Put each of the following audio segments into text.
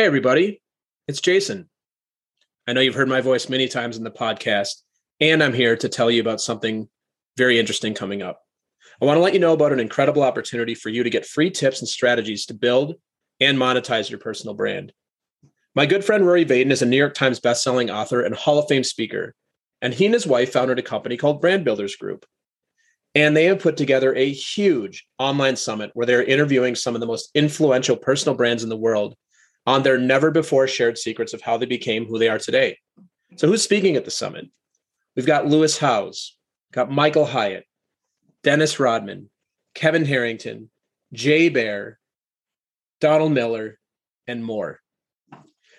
Hey, everybody, it's Jason. I know you've heard my voice many times in the podcast, and I'm here to tell you about something very interesting coming up. I want to let you know about an incredible opportunity for you to get free tips and strategies to build and monetize your personal brand. My good friend Rory Vaden is a New York Times bestselling author and Hall of Fame speaker, and he and his wife founded a company called Brand Builders Group. And they have put together a huge online summit where they're interviewing some of the most influential personal brands in the world on their never before shared secrets of how they became who they are today. So, who's speaking at the summit? We've got Lewis Howes, got Michael Hyatt, Dennis Rodman, Kevin Harrington, Jay Baer, Donald Miller, and more.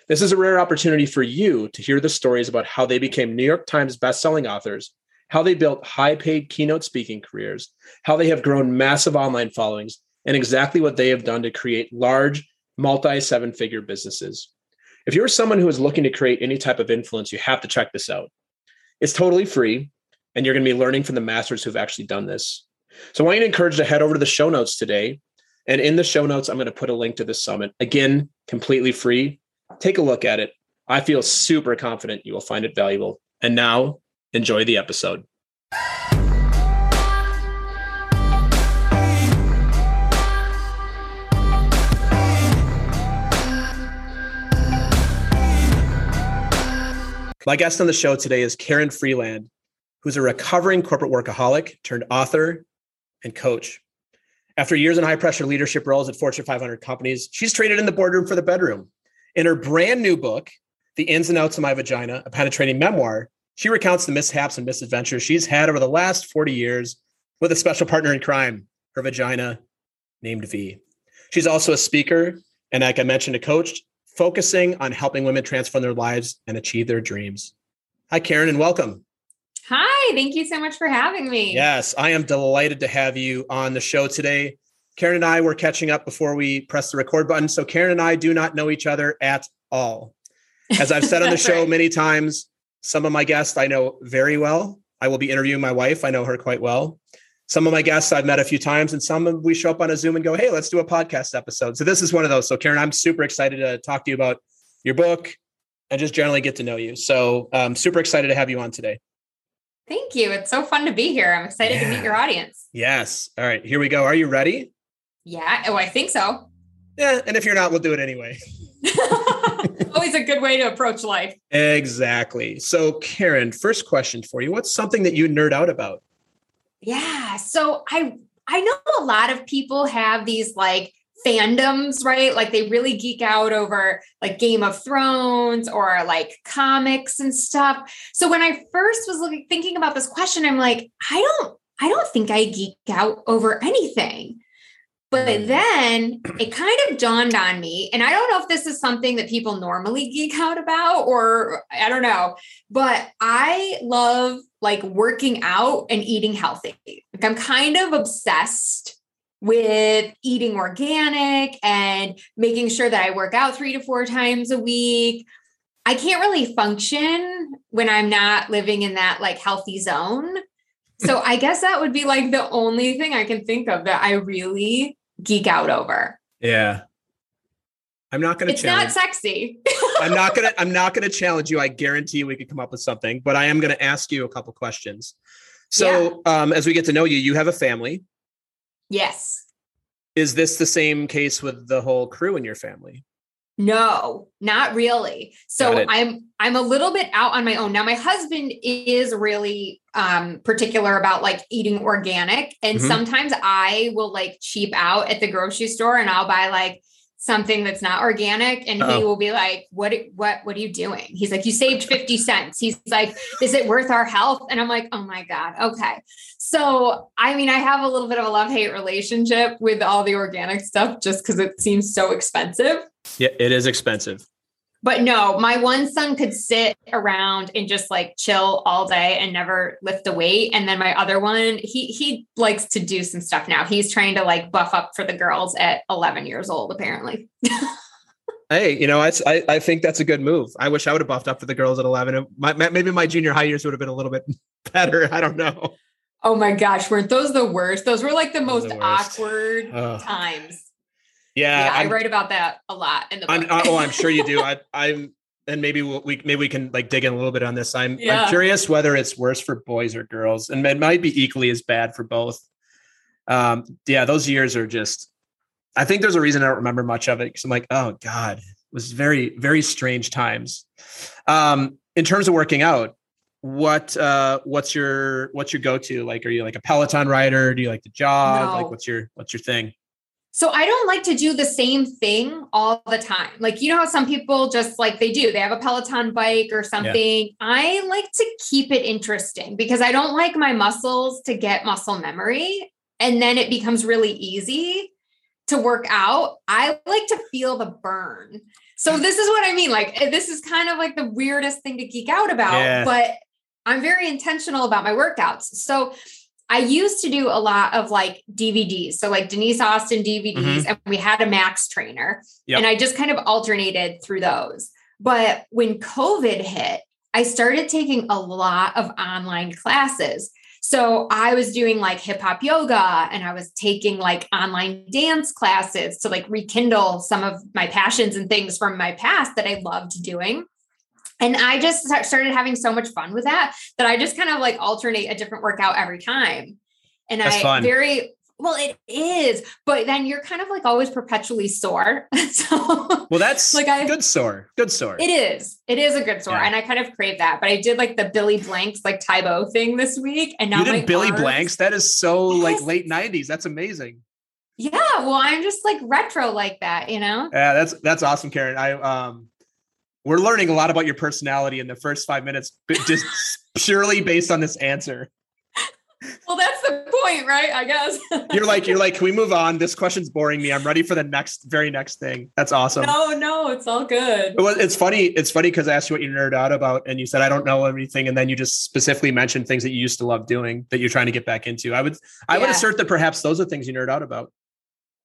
This is a rare opportunity for you to hear the stories about how they became New York Times bestselling authors how they built high paid keynote speaking careers, how they have grown massive online followings, and exactly what they have done to create large, multi seven figure businesses. If you're someone who is looking to create any type of influence, you have to check this out. It's totally free, and you're going to be learning from the masters who've actually done this. So I want you to encourage you to head over to the show notes today. And in the show notes, I'm going to put a link to this summit. Again, completely free. Take a look at it. I feel super confident you will find it valuable. And now Enjoy the episode. My guest on the show today is Karen Freeland, who's a recovering corporate workaholic turned author and coach. After years in high pressure leadership roles at Fortune 500 companies, she's traded in the boardroom for the bedroom. In her brand new book, The Ins and Outs of My Vagina, a penetrating memoir, she recounts the mishaps and misadventures she's had over the last 40 years with a special partner in crime, her vagina named V. She's also a speaker and, like I mentioned, a coach focusing on helping women transform their lives and achieve their dreams. Hi, Karen, and welcome. Hi, thank you so much for having me. Yes, I am delighted to have you on the show today. Karen and I were catching up before we press the record button. So, Karen and I do not know each other at all. As I've said on the show right. many times, some of my guests I know very well. I will be interviewing my wife. I know her quite well. Some of my guests I've met a few times, and some of we show up on a Zoom and go, "Hey, let's do a podcast episode." So this is one of those. So Karen, I'm super excited to talk to you about your book and just generally get to know you. So I'm um, super excited to have you on today. Thank you. It's so fun to be here. I'm excited yeah. to meet your audience. Yes. All right, here we go. Are you ready? Yeah. Oh, I think so. Yeah, and if you're not, we'll do it anyway. Always a good way to approach life. Exactly. So, Karen, first question for you. What's something that you nerd out about? Yeah. So I I know a lot of people have these like fandoms, right? Like they really geek out over like Game of Thrones or like comics and stuff. So when I first was looking thinking about this question, I'm like, I don't I don't think I geek out over anything. But then it kind of dawned on me, and I don't know if this is something that people normally geek out about, or I don't know, but I love like working out and eating healthy. Like I'm kind of obsessed with eating organic and making sure that I work out three to four times a week. I can't really function when I'm not living in that like healthy zone. So I guess that would be like the only thing I can think of that I really geek out over. Yeah. I'm not going to. It's challenge. not sexy. I'm not going to. I'm not going to challenge you. I guarantee we could come up with something, but I am going to ask you a couple questions. So, yeah. um, as we get to know you, you have a family. Yes. Is this the same case with the whole crew in your family? No, not really. So I'm I'm a little bit out on my own. Now my husband is really um particular about like eating organic. And mm-hmm. sometimes I will like cheap out at the grocery store and I'll buy like something that's not organic and Uh-oh. he will be like what what what are you doing? He's like you saved 50 cents. He's like is it worth our health? And i'm like oh my god okay. So i mean i have a little bit of a love hate relationship with all the organic stuff just because it seems so expensive. Yeah it is expensive but no, my one son could sit around and just like chill all day and never lift a weight. And then my other one, he he likes to do some stuff now. He's trying to like buff up for the girls at 11 years old, apparently. hey, you know, I, I think that's a good move. I wish I would have buffed up for the girls at 11. My, maybe my junior high years would have been a little bit better. I don't know. Oh my gosh, weren't those the worst? Those were like the most the awkward times. Yeah, yeah I write about that a lot in the book. I'm, oh, I'm sure you do. I, I'm, and maybe we'll, we maybe we can like dig in a little bit on this. I'm Yeah. I'm curious whether it's worse for boys or girls, and it might be equally as bad for both. Um, yeah, those years are just. I think there's a reason I don't remember much of it because I'm like, oh god, it was very very strange times. Um, in terms of working out, what uh, what's your what's your go to? Like, are you like a Peloton rider? Do you like to jog? No. Like, what's your what's your thing? So I don't like to do the same thing all the time. Like, you know how some people just like they do, they have a Peloton bike or something. I like to keep it interesting because I don't like my muscles to get muscle memory. And then it becomes really easy to work out. I like to feel the burn. So this is what I mean. Like, eh, this is kind of like the weirdest thing to geek out about, Yeah. but I'm very intentional about my workouts. So I used to do a lot of like DVDs. So like Denise Austin DVDs, mm-hmm. and we had a Max trainer. Yep. And I just kind of alternated through those. But when COVID hit, I started taking a lot of online classes. So I was doing like hip hop yoga and I was taking like online dance classes to like rekindle some of my passions and things from my past that I loved doing. And I just started having so much fun with that that I just kind of like alternate a different workout every time. And That's I fun. very well, it is, but then you're kind of like always perpetually sore. so Well, that's Like I- good sore, good sore. it is. It is a good sore. Yeah. And I kind of crave that. But I did like the Billy Blanks, like Tae Bo thing this week. And now you did Billy arms- Blanks. That is so like late '90s. That's amazing. Yeah. Well, I'm just like retro like that, you know? Yeah, that's that's awesome, Karen. I um, we're learning a lot about your personality in the first five minutes, but just purely based on this answer. Well, that's the point, right? I guess. You're like, you're like, can we move on? This question's boring me. I'm ready for the next, very next thing. That's awesome. no, no, it's all good. Well, it's funny. It's funny because I asked you what you nerd out about, and you said I don't know everything, and then you just specifically mentioned things that you used to love doing that you're trying to get back into. I would, I would assert that perhaps those are things you nerd out about.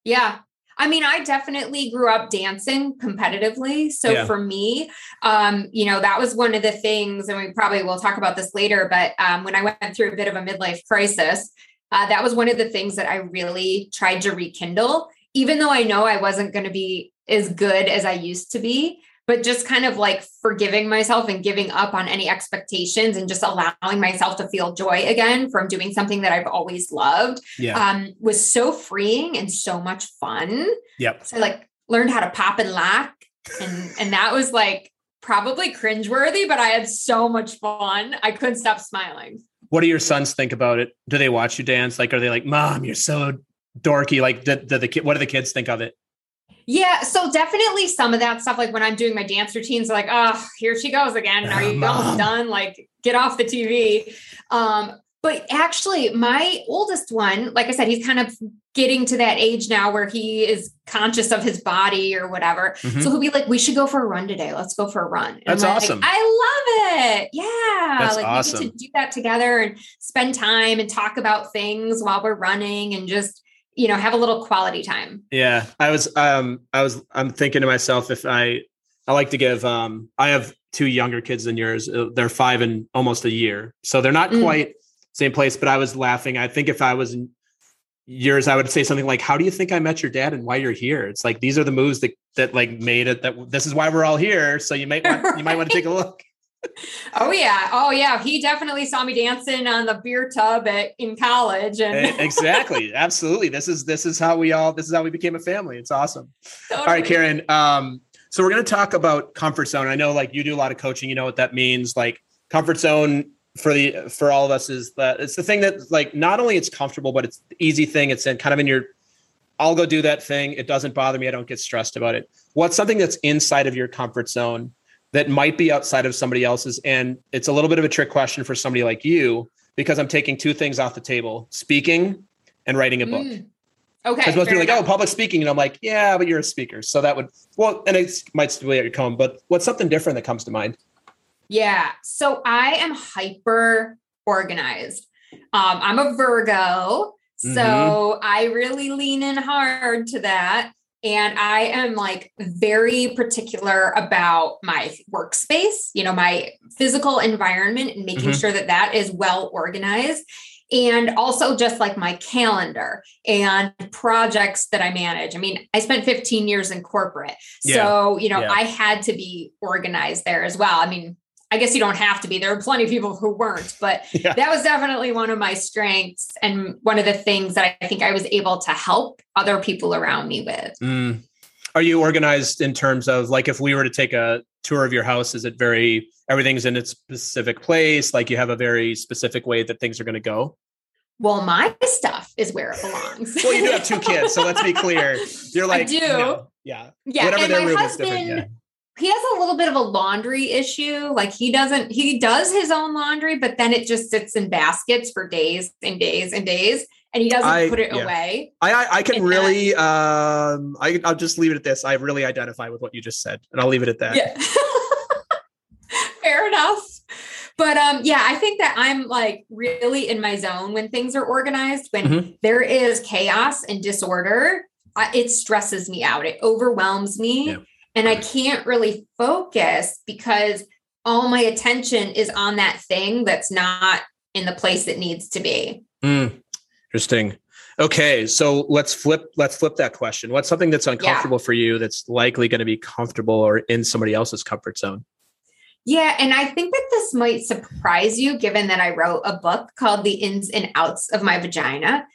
Yeah. I mean, I definitely grew up dancing competitively. So Yeah. for me, um, you know, that was one of the things, and we probably will talk about this later, but um, when I went through a bit of a midlife crisis, uh, that was one of the things that I really tried to rekindle, even though I know I wasn't going to be as good as I used to be. But just kind of like forgiving myself and giving up on any expectations and just allowing myself to feel joy again from doing something that I've always loved Yeah. um, was so freeing and so much fun. yep. So I like learned how to pop and lock, and and that was like probably cringeworthy, but I had so much fun. I couldn't stop smiling. What do your sons think about it? Do they watch you dance? Like, are they like, "Mom, you're so dorky"? Like, the the, the kid, what do the kids think of it? Yeah, so definitely some of that stuff. Like when I'm doing my dance routines, like, oh, here she goes again. Are you Mom. almost done? Like, get off the TV. Um, but actually, my oldest one, like I said, he's kind of getting to that age now where he is conscious of his body or whatever. Mhm. So he'll be like, "We should go for a run today. Let's go for a run." And That's like, awesome. I love it. Yeah, That's like we awesome. get to do that together and spend time and talk about things while we're running and just you know have a little quality time. Yeah, I was um I was I'm thinking to myself if I I like to give um I have two younger kids than yours. Uh, They're 5 and almost a year. So they're not Mm. quite same place, but I was laughing. I think if I was in yours I would say something like how do you think I met your dad and why you're here? It's like these are the moves that that like made it that this is why we're all here. So you might want you might want to take a look. Oh yeah, oh yeah. He definitely saw me dancing on the beer tub at in college, and exactly. Absolutely. This is this is how we all this is how we became a family. It's awesome. All right, Karen. Um, so we're going to talk about comfort zone. I know, like you do a lot of coaching. You know what that means. Like comfort zone for the for all of us is that it's the thing that like not only it's comfortable, but it's the easy thing. It's in kind of in your. I'll go do that thing. It doesn't bother me. I don't get stressed about it. What's something that's inside of your comfort zone that might be outside of somebody else's? And it's a little bit of a trick question for somebody like you because I'm taking two things off the table: speaking and writing a book. Mm. Okay. Because most people are like, oh, public speaking. And I'm like, yeah, but you're a speaker. So that would, well, and it might still be at your comb, but what's something different that comes to mind? Yeah. So I am hyper organized. Um, I'm a Virgo. So Mm-hmm. I really lean in hard to that. And I am like very particular about my workspace, you know, my physical environment and making Mhm. sure that that is well organized. and also just like my calendar and projects that I manage. I mean, I spent 15 years in corporate. Yeah. So, you know, yeah. I had to be organized there as well. I mean, I guess you don't have to be. There are plenty of people who weren't, but yeah. that was definitely one of my strengths and one of the things that I think I was able to help other people around me with. Mm. Are you organized in terms of like if we were to take a tour of your house, is it very everything's in its specific place? Like you have a very specific way that things are going to go? Well, my stuff is where it belongs. well, you do have two kids, so let's be clear. You're like, I do. Yeah. Yeah. Whatever and my husband, yeah he has a little bit of a laundry issue. Like he doesn't, he does his own laundry, but then it just sits in baskets for days and days and days, and he doesn't I, put it yeah. away. I I, I can and really, then, um, I I'll just leave it at this. I really identify with what you just said, and I'll leave it at that. Yeah. Fair enough. But um, yeah, I think that I'm like really in my zone when things are organized. When mm-hmm. there is chaos and disorder, it stresses me out. It overwhelms me. Yeah and I can't really focus because all my attention is on that thing that's not in the place it needs to be. Mm, interesting. Okay, so let's flip let's flip that question. What's something that's uncomfortable yeah. for you that's likely going to be comfortable or in somebody else's comfort zone? Yeah, and I think that this might surprise you given that I wrote a book called The Ins and Outs of My Vagina.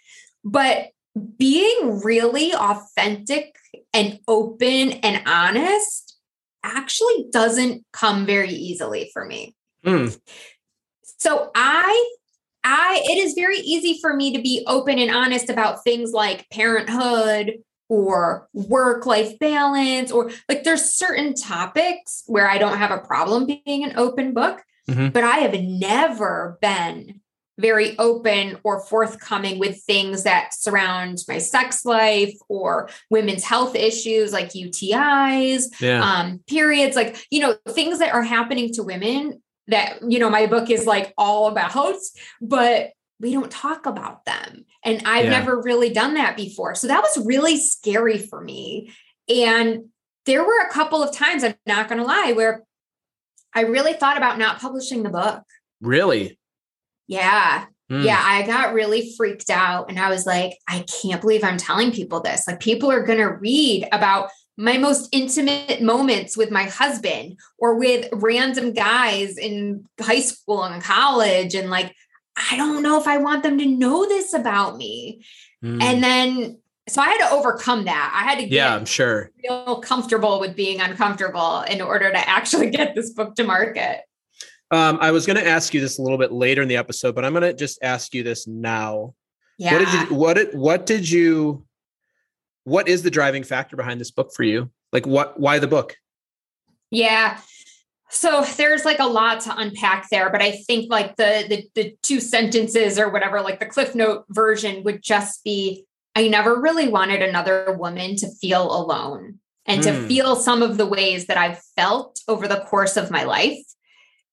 But being really authentic and open and honest actually doesn't come very easily for me. Mm. So I I it is very easy for me to be open and honest about things like parenthood or work life balance or like there's certain topics where I don't have a problem being an open book, mm-hmm. but I have never been very open or forthcoming with things that surround my sex life or women's health issues like UTIs, yeah. um, periods, like, you know, things that are happening to women that, you know, my book is like all about, but we don't talk about them. And I've yeah. never really done that before. So that was really scary for me. And there were a couple of times, I'm not going to lie, where I really thought about not publishing the book. Really? Yeah. Mm. Yeah, I got really freaked out and I was like, I can't believe I'm telling people this. Like, people are going to read about my most intimate moments with my husband or with random guys in high school and college. And like, I don't know if I want them to know this about me. Mm. And then, so I had to overcome that. I had to get yeah, I'm sure. feel comfortable with being uncomfortable in order to actually get this book to market. Um, I was going to ask you this a little bit later in the episode, but I'm going to just ask you this now. Yeah. What did you, what did, what did you, what is the driving factor behind this book for you? Like what, why the book? Yeah. So there's like a lot to unpack there, but I think like the, the, the two sentences or whatever, like the Cliff Note version would just be, I never really wanted another woman to feel alone and mm. to hmm. feel some of the ways that I've felt over the course of my life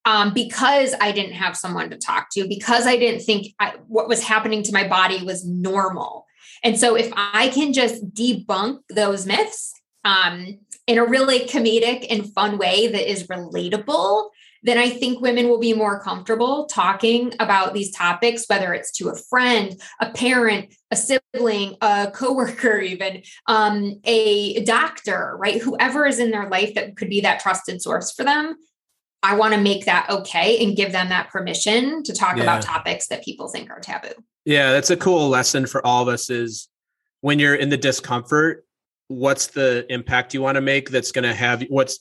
um, because I didn't have someone to talk to, because I didn't think I, what was happening to my body was normal. And so, if I can just debunk those myths um, in a really comedic and fun way that is relatable, then I think women will be more comfortable talking about these topics, whether it's to a friend, a parent, a sibling, a coworker, even um, a doctor, right? Whoever is in their life that could be that trusted source for them. I want to make that okay and give them that permission to talk yeah. about topics that people think are taboo. Yeah, that's a cool lesson for all of us is when you're in the discomfort, what's the impact you want to make that's going to have what's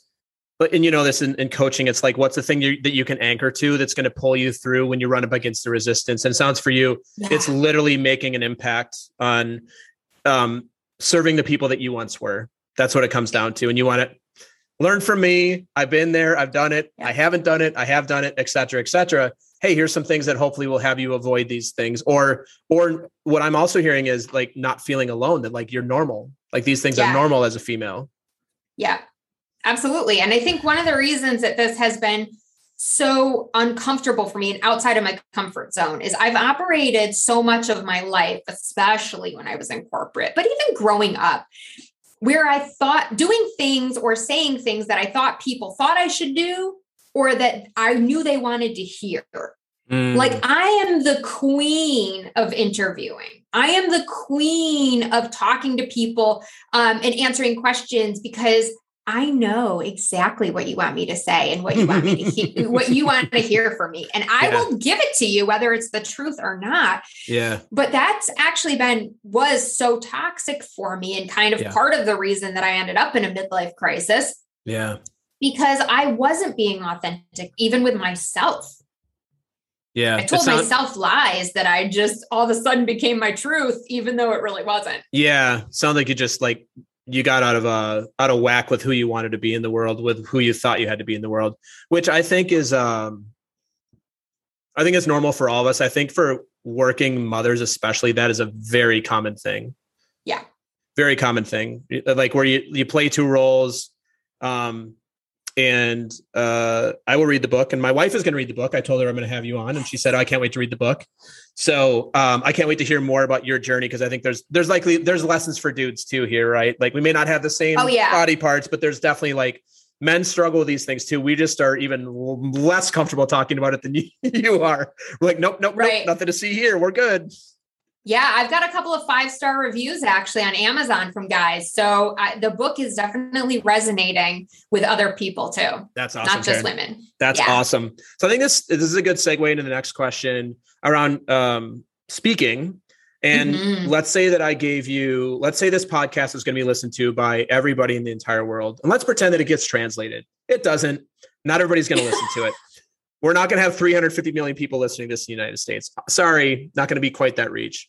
but and you know this in, in coaching it's like what's the thing you, that you can anchor to that's going to pull you through when you run up against the resistance and sounds for you yeah. it's literally making an impact on um, serving the people that you once were that's what it comes down to and you want to learn from me. I've been there. I've done it. Yeah. I haven't done it. I have done it, et cetera, et cetera. Hey, here's some things that hopefully will have you avoid these things. Or, or what I'm also hearing is like not feeling alone, that like you're normal. Like these things yeah. are normal as a female. Yeah, absolutely. And I think one of the reasons that this has been so uncomfortable for me and outside of my comfort zone is I've operated so much of my life, especially when I was in corporate, but even growing up, where I thought doing things or saying things that I thought people thought I should do or that I knew they wanted to hear. Mm. Like I am the queen of interviewing. I am the queen of talking to people um, and answering questions because I know exactly what you want me to say and what you want me to hear, what you want to hear from me. And I yeah. will give it to you, whether it's the truth or not. Yeah. But that's actually been, was so toxic for me and kind of yeah. part of the reason that I ended up in a midlife crisis. Yeah. Because I wasn't being authentic, even with myself. Yeah. I told not, myself lies that I just all of a sudden became my truth, even though it really wasn't. Yeah. Sounds like you just like you got out of uh out of whack with who you wanted to be in the world with who you thought you had to be in the world which i think is um i think it's normal for all of us. I think for working mothers especially that is a very common thing. Yeah. Very common thing. Like where you you play two roles um and uh, I will read the book. And my wife is going to read the book. I told her I'm going to have you on, and she said oh, I can't wait to read the book. So um, I can't wait to hear more about your journey because I think there's there's likely there's lessons for dudes too here, right? Like we may not have the same oh, yeah. body parts, but there's definitely like men struggle with these things too. We just are even less comfortable talking about it than you are. We're like, nope, nope, right. nope, nothing to see here. We're good. Yeah, I've got a couple of five star reviews actually on Amazon from guys. So I, the book is definitely resonating with other people too. That's awesome. Not just Karen. women. That's yeah. awesome. So I think this this is a good segue into the next question around um, speaking. And mm-hmm. let's say that I gave you, let's say this podcast is going to be listened to by everybody in the entire world. And let's pretend that it gets translated. It doesn't. Not everybody's going to listen to it. We're not going to have 350 million people listening to this in the United States. Sorry, not going to be quite that reach.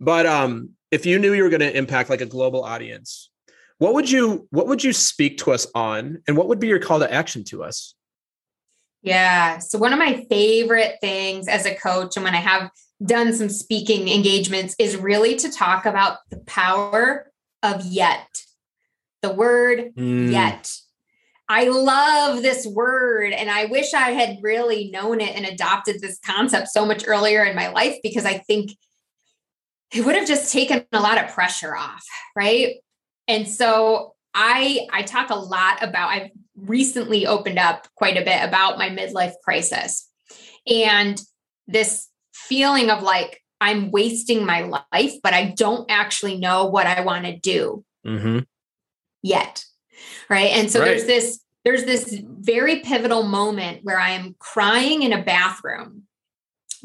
But um, if you knew you were going to impact like a global audience, what would you what would you speak to us on, and what would be your call to action to us? Yeah. So one of my favorite things as a coach, and when I have done some speaking engagements, is really to talk about the power of yet. The word mm. yet. I love this word and I wish I had really known it and adopted this concept so much earlier in my life because I think it would have just taken a lot of pressure off, right? And so I I talk a lot about I've recently opened up quite a bit about my midlife crisis and this feeling of like I'm wasting my life, but I don't actually know what I want to do mm-hmm. yet. Right. And so right. there's this there's this very pivotal moment where I am crying in a bathroom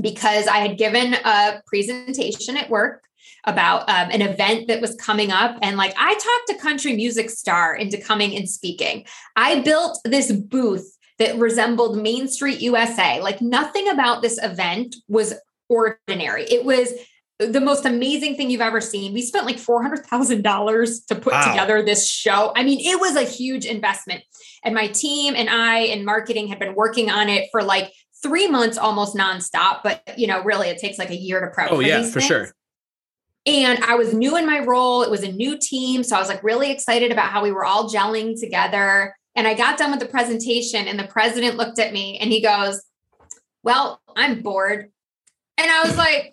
because I had given a presentation at work about um, an event that was coming up. And like I talked a country music star into coming and speaking. I built this booth that resembled Main Street USA. Like nothing about this event was ordinary. It was the most amazing thing you've ever seen. We spent like $400,000 to put wow. together this show. I mean, it was a huge investment. And my team and I in marketing had been working on it for like three months almost nonstop, but you know, really it takes like a year to prep. Oh, yeah, for things. sure. And I was new in my role. It was a new team. So I was like really excited about how we were all gelling together. And I got done with the presentation, and the president looked at me and he goes, Well, I'm bored. And I was like,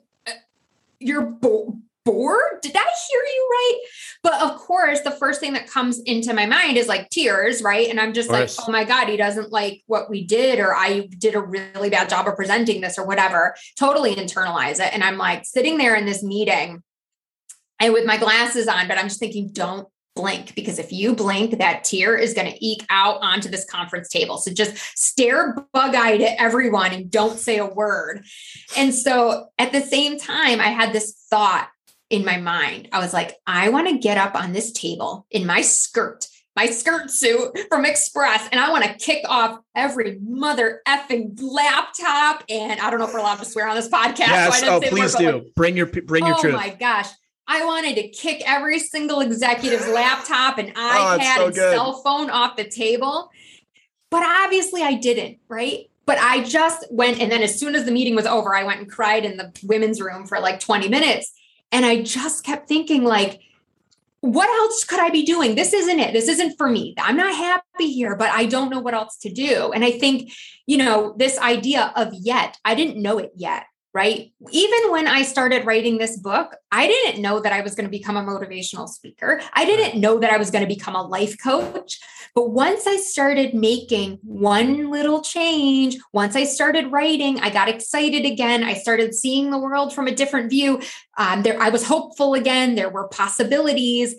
You're bored? bored? Did I hear you right? But of course, the first thing that comes into my mind is like tears, right? And I'm just like, oh my God, he doesn't like what we did, or I did a really bad job of presenting this, or whatever. Totally internalize it. And I'm like sitting there in this meeting and with my glasses on, but I'm just thinking, don't blink because if you blink, that tear is going to eke out onto this conference table. So just stare bug eyed at everyone and don't say a word. And so at the same time, I had this thought in my mind. I was like, I want to get up on this table in my skirt, my skirt suit from Express, and I want to kick off every mother effing laptop. And I don't know if we're allowed to swear on this podcast. Yes. So oh, please do. Like, bring your bring your oh truth. Oh my gosh. I wanted to kick every single executive's laptop and oh, iPad so and good. cell phone off the table. But obviously I didn't, right? But I just went, and then as soon as the meeting was over, I went and cried in the women's room for like 20 minutes. And I just kept thinking, like, what else could I be doing? This isn't it. This isn't for me. I'm not happy here, but I don't know what else to do. And I think, you know, this idea of yet, I didn't know it yet, right? Even when I started writing this book, I didn't know that I was going to become a motivational speaker. I didn't know that I was going to become a life coach. But once I started making one little change, once I started writing, I got excited again. I started seeing the world from a different view. Um, there, I was hopeful again. There were possibilities.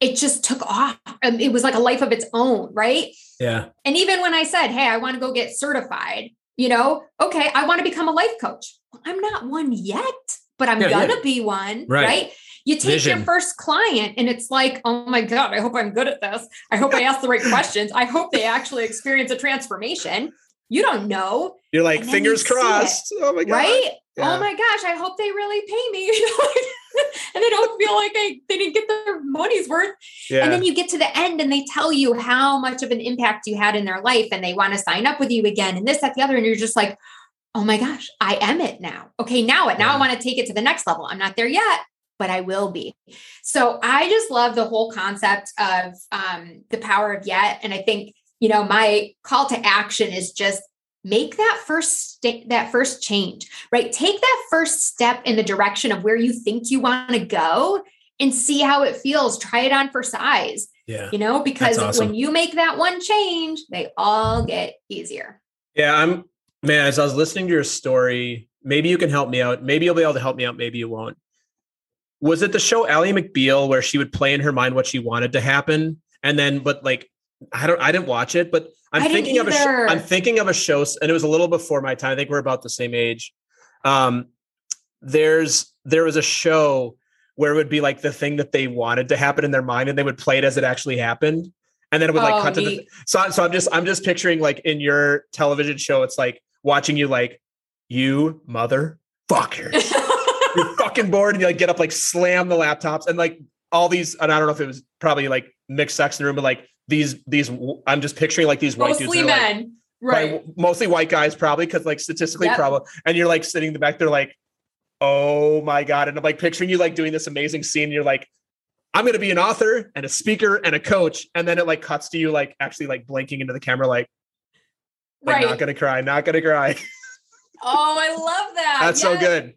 It just took off. Um, it was like a life of its own, right? Yeah. And even when I said, "Hey, I want to go get certified," you know, okay, I want to become a life coach. I'm not one yet, but I'm Yeah, gonna yeah. be one, Right. right? You take Vision. your first client and it's like, oh my God, I hope I'm good at this. I hope I ask the right questions. I hope they actually experience a transformation. You don't know, You're like fingers you crossed. Oh my god. right? Yeah. Oh my gosh, I hope they really pay me. And they don't feel like they, they didn't get their money's worth. Yeah. And then you get to the end and they tell you how much of an impact you had in their life and they want to sign up with you again and this, that, the other. And you're just like, oh my gosh, I am it now. Okay, now it. Now Yeah. I want to take it to the next level. I'm not there yet, but I will be. So I just love the whole concept of um, the power of yet. And I think, you know, my call to action is just make that first sta- that first change right take that first step in the direction of where you think you want to go and see how it feels try it on for size yeah. you know because awesome. when you make that one change they all get easier Yeah, I'm man, as I was listening to your story, maybe you can help me out. Maybe you'll be able to help me out, maybe you won't. Was it the show Ally McBeal where she would play in her mind what she wanted to happen? And then but like I don't I didn't watch it, but I'm I thinking of a, sh- I'm thinking of a show and it was a little before my time. I think we're about the same age. Um there's there was a show where it would be like the thing that they wanted to happen in their mind and they would play it as it actually happened. And then it would like Oh, cut to the so, so I'm just I'm just picturing like in your television show, it's like watching you like you motherfucker. You're fucking bored and you like get up, like slam the laptops and like all these, and I don't know if it was probably like mixed sex in the room, but like these, these I'm just picturing like these white dudes. mostly they're, like, men right mostly white guys, probably, because like statistically, Yep. probably. And you're like sitting in the back, they're like, oh my God. And I'm like picturing you like doing this amazing scene. And you're like, I'm gonna be an author and a speaker and a coach. And then it like cuts to you like actually like blinking into the camera, like, like right not gonna cry, not gonna cry. oh i love that That's so good.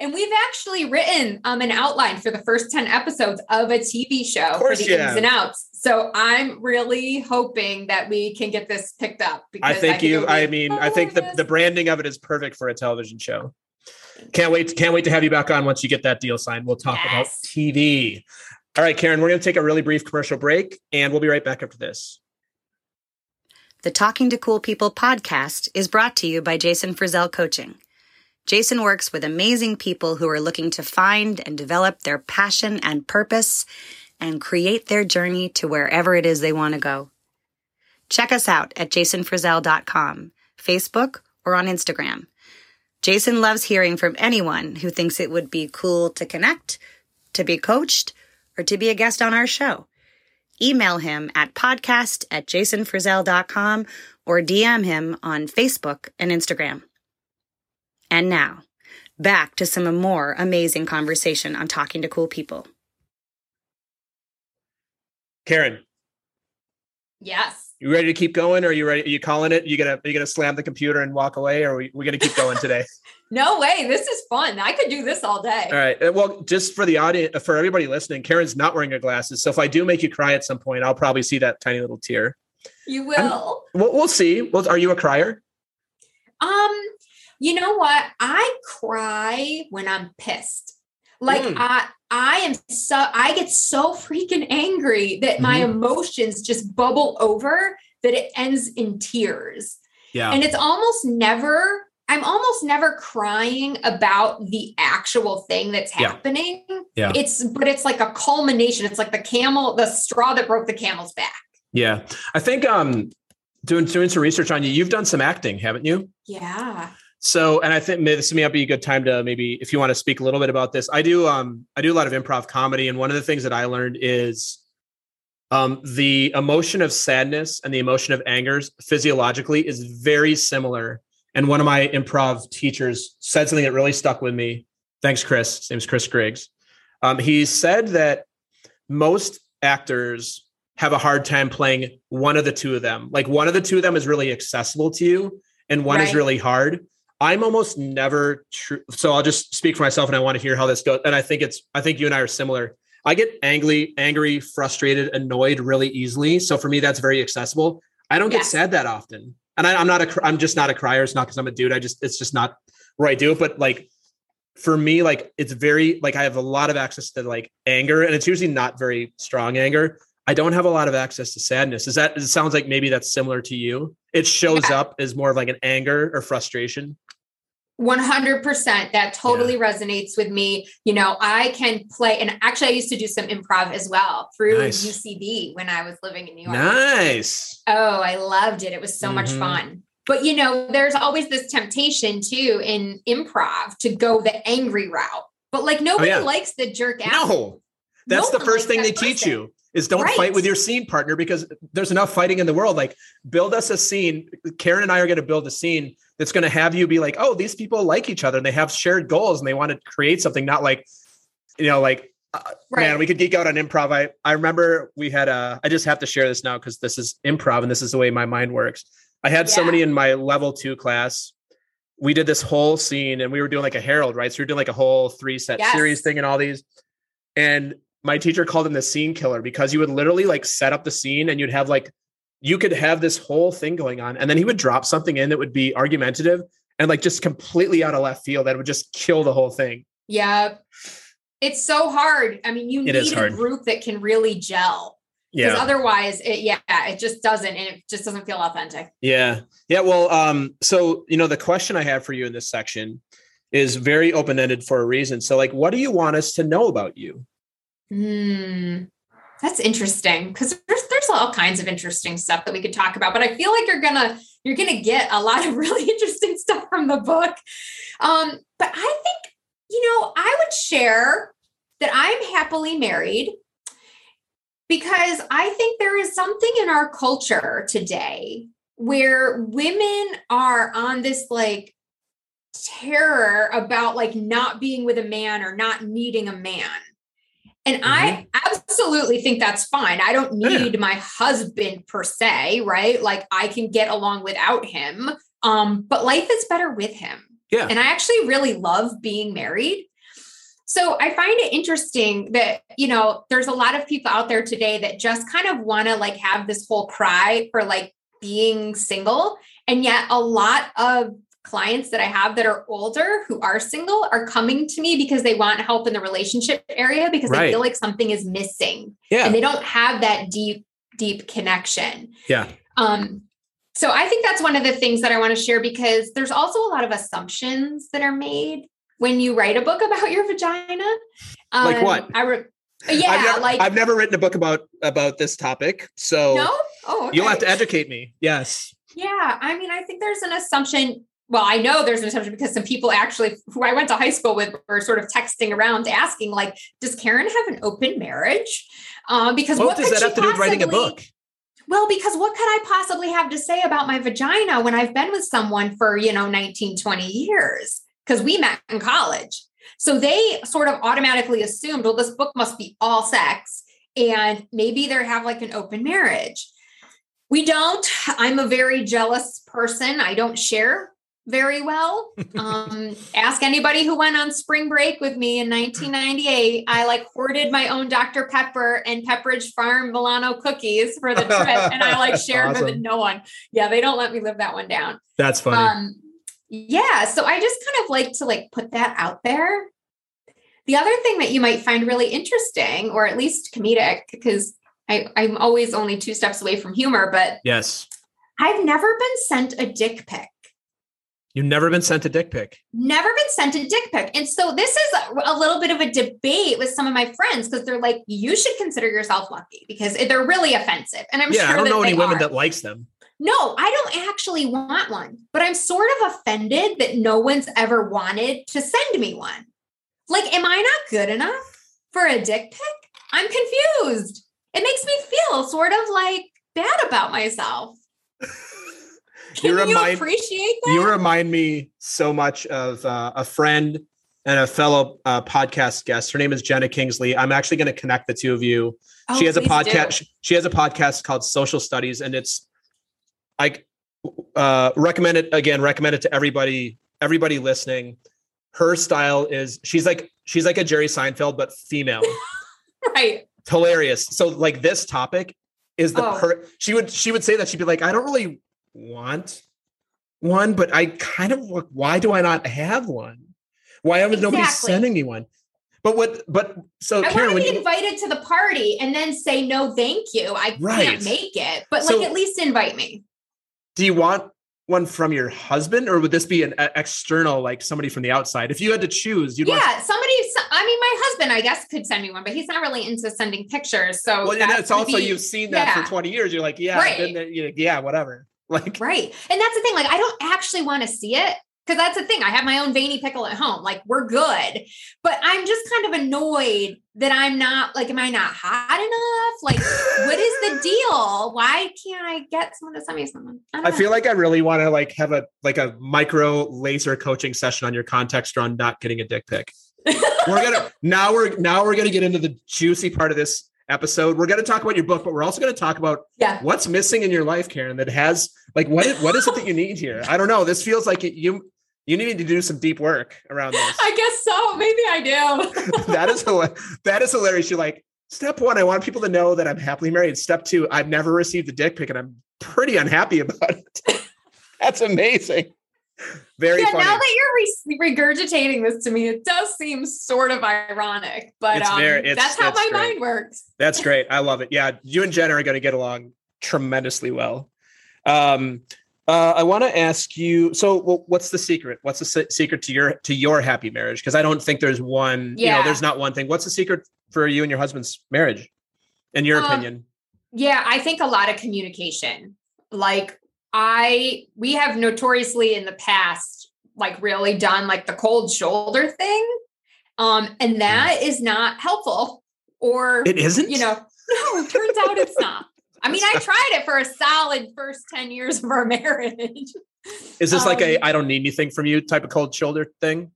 And we've actually written um, an outline for the first 10 episodes of a TV show for course the ins and outs. So I'm really hoping that we can get this picked up. I think it you. I mean, I think the, the branding of it is perfect for a television show. Can't wait! Can't wait to have you back on once you get that deal signed. We'll talk about TV. All right, Karen, we're going to take a really brief commercial break, and we'll be right back after this. The Talking to Cool People podcast is brought to you by Jason Frizzell Coaching. Jason works with amazing people who are looking to find and develop their passion and purpose and create their journey to wherever it is they want to go. Check us out at jasonfrizzell.com, Facebook, or on Instagram. Jason loves hearing from anyone who thinks it would be cool to connect, to be coached, or to be a guest on our show email him at podcast at jasonfrizzell.com or DM him on Facebook and Instagram. And now, back to some more amazing conversation on talking to cool people. Karen, Yes. you ready to keep going? Or are you ready? Are you calling it? You gonna are you gonna slam the computer and walk away, or are we, we gonna keep going today? No way. This is fun. I could do this all day. All right. Uh, Well, just for the audience, for everybody listening, Karen's not wearing her glasses, so if I do make you cry at some point, I'll probably see that tiny little tear. You will. We'll, we'll see. Well, are you a crier? Um, you know what? I cry when I'm pissed. Like Mm. I I am so I get so freaking angry that my Mm-hmm. emotions just bubble over that it ends in tears. Yeah. And it's almost never I'm almost never crying about the actual thing that's happening. Yeah. yeah. It's but it's like a culmination. It's like the camel, the straw that broke the camel's back. Yeah, I think um doing doing some research on you, you've done some acting, haven't you? Yeah. So, and I think this may be a good time to maybe if you want to speak a little bit about this. I do um I do a lot of improv comedy, and one of the things that I learned is um the emotion of sadness and the emotion of anger physiologically is very similar. And one of my improv teachers said something that really stuck with me. Thanks, Chris. His name's Chris Griggs. Um, he said that most actors have a hard time playing one of the two of them. Like one of the two of them is really accessible to you, and one is really hard. I'm almost never true. So I'll just speak for myself, and I want to hear how this goes. And I think it's, I think you and I are similar. I get angry, angry, frustrated, annoyed really easily. So for me, that's very accessible. I don't get Yes. sad that often, and I, I'm not a, I'm just not a crier. It's not because I'm a dude. I just, it's just not where I do it. But like, for me, like it's very like I have a lot of access to like anger, and it's usually not very strong anger. I don't have a lot of access to sadness. Is that? It sounds like maybe that's similar to you. It shows Yeah. up as more of like an anger or frustration. 100% that totally resonates with me you know i can play and actually i used to do some improv as well through Nice. ucb when i was living in new york Nice. oh i loved it it was so much Mhm. fun but you know there's always this temptation too in improv to go the angry route but like nobody Oh, yeah. likes the jerk out No, that's No the first thing that they teach person. you is don't Right. fight with your scene partner because there's enough fighting in the world. Like build us a scene. Karen and I are going to build a scene that's going to have you be like, oh, these people like each other and they have shared goals and they want to create something, not like, you know, like, uh, man, we could geek out on improv. I, I remember we had a, I just have to share this now because this is improv and this is the way my mind works. I had Yeah. somebody in my level two class. We did this whole scene and we were doing like a Harold, right? So we are doing like a whole three set Yes. series thing and all these. And my teacher called him the scene killer because you would literally like set up the scene and you'd have like you could have this whole thing going on and then he would drop something in that would be argumentative and like just completely out of left field that would just kill the whole thing. yeah it's so hard i mean you It need a group that can really gel because Yeah. otherwise it yeah it just doesn't and it just doesn't feel authentic Yeah. Yeah. Well, um, so you know, the question I have for you in this section is very open-ended for a reason. So like what do you want us to know about you? Hmm. That's interesting because there's there's all kinds of interesting stuff that we could talk about, but I feel like you're gonna you're gonna get a lot of really interesting stuff from the book. Um, but I think you know I would share that I'm happily married because I think there is something in our culture today where women are on this like terror about like not being with a man or not needing a man. And I absolutely think that's fine. I don't Yeah. need my husband per se, right? Like I can get along without him. Um, but life is better with him. Yeah. And I actually really love being married. So I find it interesting that, you know, there's a lot of people out there today that just kind of want to like have this whole cry for like being single. And yet a lot of clients that I have that are older who are single are coming to me because they want help in the relationship area because Right. they feel like something is missing Yeah. and they don't have that deep, deep connection. Yeah. Um, so I think that's one of the things that I want to share because there's also a lot of assumptions that are made when you write a book about your vagina. Like Um, what? I re- yeah, I've never, like I've never written a book about about this topic. So no. Oh, you'll have to educate me. Yes. Yeah, I mean, I think there's an assumption. Well, I know there's an assumption because some people actually who I went to high school with were sort of texting around asking, like, does Karen have an open marriage? Uh, because What what does that have to do with writing a book? Well, because what could I possibly have to say about my vagina when I've been with someone for, you know, 19, 20 years? Because we met in college. So they sort of automatically assumed, well, this book must be all sex. And maybe they have like an open marriage. We don't. I'm a very jealous person. I don't share very well. Um, ask anybody who went on spring break with me in 1998. I like hoarded my own Dr. Pepper and Pepperidge Farm Milano cookies for the trip, and I like shared with no one. Yeah, they don't let me live that one down. That's funny. Um, yeah, so I just kind of like to like put that out there. The other thing that you might find really interesting, or at least comedic, because I, I'm always only two steps away from humor, but yes. I've never been sent a dick pic. You've never been sent a dick pic. Never been sent a dick pic. And so this is a, little bit of a debate with some of my friends because they're like, you should consider yourself lucky because they're really offensive. And I'm yeah, sure I don't know any women are. that likes them. No, I don't actually want one, but I'm sort of offended that no one's ever wanted to send me one. Like, am I not good enough for a dick pic? I'm confused. It makes me feel sort of like bad about myself. Can You you, remind- appreciate that? You remind me so much of uh, a friend and a fellow uh, podcast guest. Her name is Jenna Kingsley. I'm actually going to connect the two of you. Oh, she has a podcast. She, she has a podcast called Social Studies, and it's I uh, recommend it again. Recommend it to everybody. Everybody listening. Her style is she's like she's like a Jerry Seinfeld but female. right. It's hilarious. So like this topic is the Oh. per she would she would say that she'd be like, I don't really want one, but I kind of look, why do I not have one? Why haven't nobody sending me one? But what but so I Karen, want to be invited to the party and then say no, thank you. I Right. can't make it, but So- like at least invite me. do you want one from your husband or would this be an external like somebody from the outside? If you had to choose, you'd want yeah, somebody. I mean, my husband, I guess, could send me one, but he's not really into sending pictures. So well, and that it's also be- you've seen that yeah. for 20 years. You're like, yeah, Right. there, you know, yeah, whatever. Like Right. And that's the thing. Like, I don't actually want to see it because that's the thing. I have my own veiny pickle at home. Like, we're good. But I'm just kind of annoyed that I'm not, like, am I not hot enough? Like, what is the deal? Why can't I get someone to send me something? don't I feel like I really want to like have a like a micro laser coaching session on your context on not getting a dick pic. we're gonna now we're now we're gonna get into the juicy part of this episode. We're gonna talk about your book, but we're also gonna talk about yeah. what's missing in your life, Karen, that has like what is, what is it that you need here? I don't know. This feels like it, you you need to do some deep work around this. I guess so. Maybe I do. that is that is hilarious. You're like, step one, I want people to know that I'm happily married. Step two, I've never received a dick pic and I'm pretty unhappy about it. That's amazing. Very yeah, funny. now that you're re- regurgitating this to me, it does seem sort of ironic, but um, very- that's how that's my great. mind works. That's great. I love it. Yeah, you and Jen are going to get along tremendously well. Um, uh, I want to ask you. So, well, what's the secret? What's the se- secret to your to your happy marriage? Because I don't think there's one. You know, Yeah. there's not one thing. What's the secret for you and your husband's marriage? In your Um, opinion? Yeah, I think a lot of communication. Like I we have notoriously in the past like really done like the cold shoulder thing. Um and that is not helpful or It isn't. you know, no, it turns out it's not. I mean, I tried it for a solid first 10 years of our marriage. Is this like a Um, don't need anything from you type of cold shoulder thing?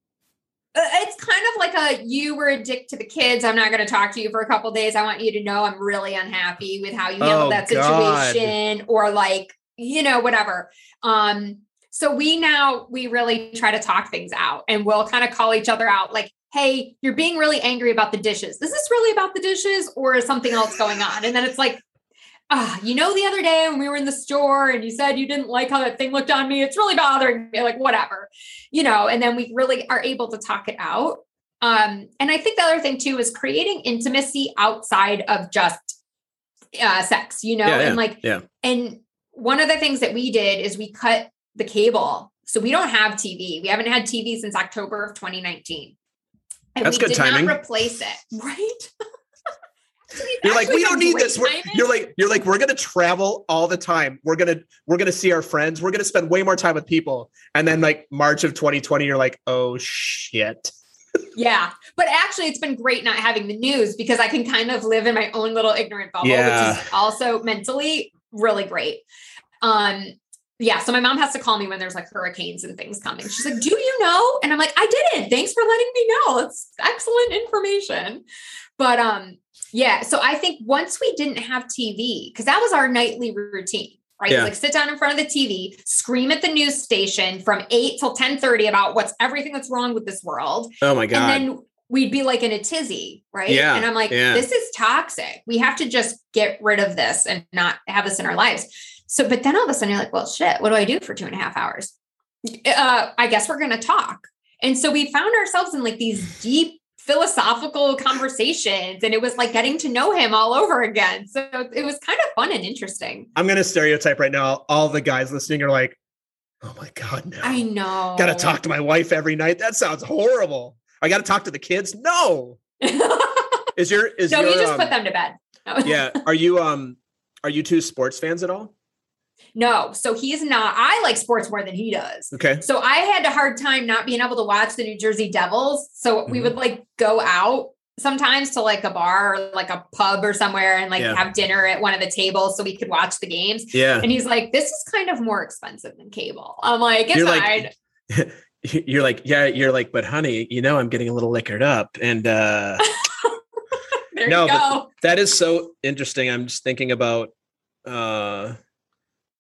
Uh, It's kind of like a you were a dick to the kids. I'm not going to talk to you for a couple days. I want you to know I'm really unhappy with how you handled Oh, that God. situation or like, you know, whatever. Um so we now we really try to talk things out and we'll kind of call each other out like, "Hey, you're being really angry about the dishes. Is this really about the dishes or is something else going on?" And then it's like Ah, you know, the other day when we were in the store and you said you didn't like how that thing looked on me, it's really bothering me, like whatever, you know, and then we really are able to talk it out. Um, and I think the other thing too is creating intimacy outside of just uh, sex, you know, Yeah, and like, yeah. and one of the things that we did is we cut the cable. So we don't have TV. We haven't had TV since October of 2019. And That's we good did timing. not replace it. Right. You're like, we don't need this. We're, you're like, you're like, we're gonna travel all the time. We're gonna, we're gonna see our friends. We're gonna spend way more time with people. And then like March of 2020, you're like, oh shit. Yeah. But actually, it's been great not having the news because I can kind of live in my own little ignorant bubble, Yeah. which is also mentally really great. Um, yeah. So my mom has to call me when there's like hurricanes and things coming. She's like, Do you know? And I'm like, I didn't. Thanks for letting me know. It's excellent information. But um, yeah. So I think once we didn't have TV, because that was our nightly routine. Right. Yeah. Like sit down in front of the TV, scream at the news station from 8 till 10 30 about what's everything that's wrong with this world. Oh my god. And then we'd be like in a tizzy, right? Yeah, And I'm like, yeah. this is toxic. We have to just get rid of this and not have this in our lives. So, but then all of a sudden you're like, well, shit, what do I do for two and a half hours? Uh, I guess we're going to talk. And so we found ourselves in like these deep philosophical conversations and it was like getting to know him all over again. So it was kind of fun and interesting. I'm gonna stereotype right now. All the guys listening are like, oh my god, no. I know. Gotta talk to my wife every night. That sounds horrible. I gotta talk to the kids. No. Is your is so your you just um, put them to bed. yeah. Are you um are you two sports fans at all? No, so he's not. I like sports more than he does. Okay. So I had a hard time not being able to watch the New Jersey Devils. So we Mhm. would like go out sometimes to like a bar or like a pub or somewhere and like Yeah. have dinner at one of the tables so we could watch the games. Yeah. And he's like, this is kind of more expensive than cable. I'm like, it's You're fine. like you're like, yeah, you're like, but honey, you know I'm getting a little liquored up. And uh there no, that is so interesting. I'm just thinking about uh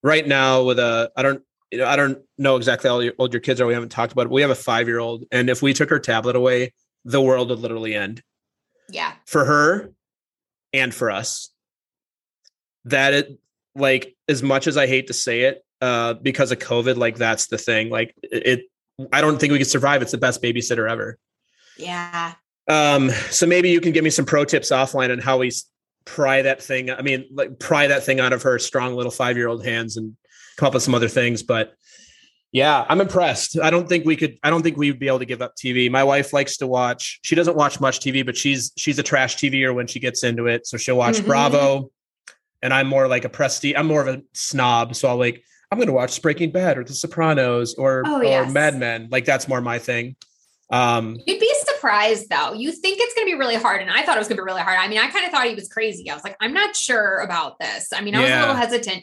right now with a I don't you know I don't know exactly how old your kids are. We haven't talked about it. We have a five year old, and if we took her tablet away, the world would literally end. Yeah. For her, and for us that it like as much as I hate to say it, uh, because of COVID, like that's the thing. Like it, I don't think we could survive. It's the best babysitter ever. Yeah. Um, so maybe you can give me some pro tips offline on how we pry that thing. I mean, like pry that thing out of her strong little five year old hands and come up with some other things. But yeah, I'm impressed. I don't think we could. I don't think we'd be able to give up TV. My wife likes to watch. She doesn't watch much TV, but she's she's a trash TVer when she gets into it. So she'll watch mm-hmm. Bravo, and I'm more like a prestige. I'm more of a snob, so I'll like I'm going to watch Breaking Bad or The Sopranos or oh, yes. or Mad Men. Like that's more my thing. Um, You'd be surprised though. You think it's going to be really hard, and I thought it was going to be really hard. I mean, I kind of thought he was crazy. I was like, I'm not sure about this. I mean, I was yeah. a little hesitant.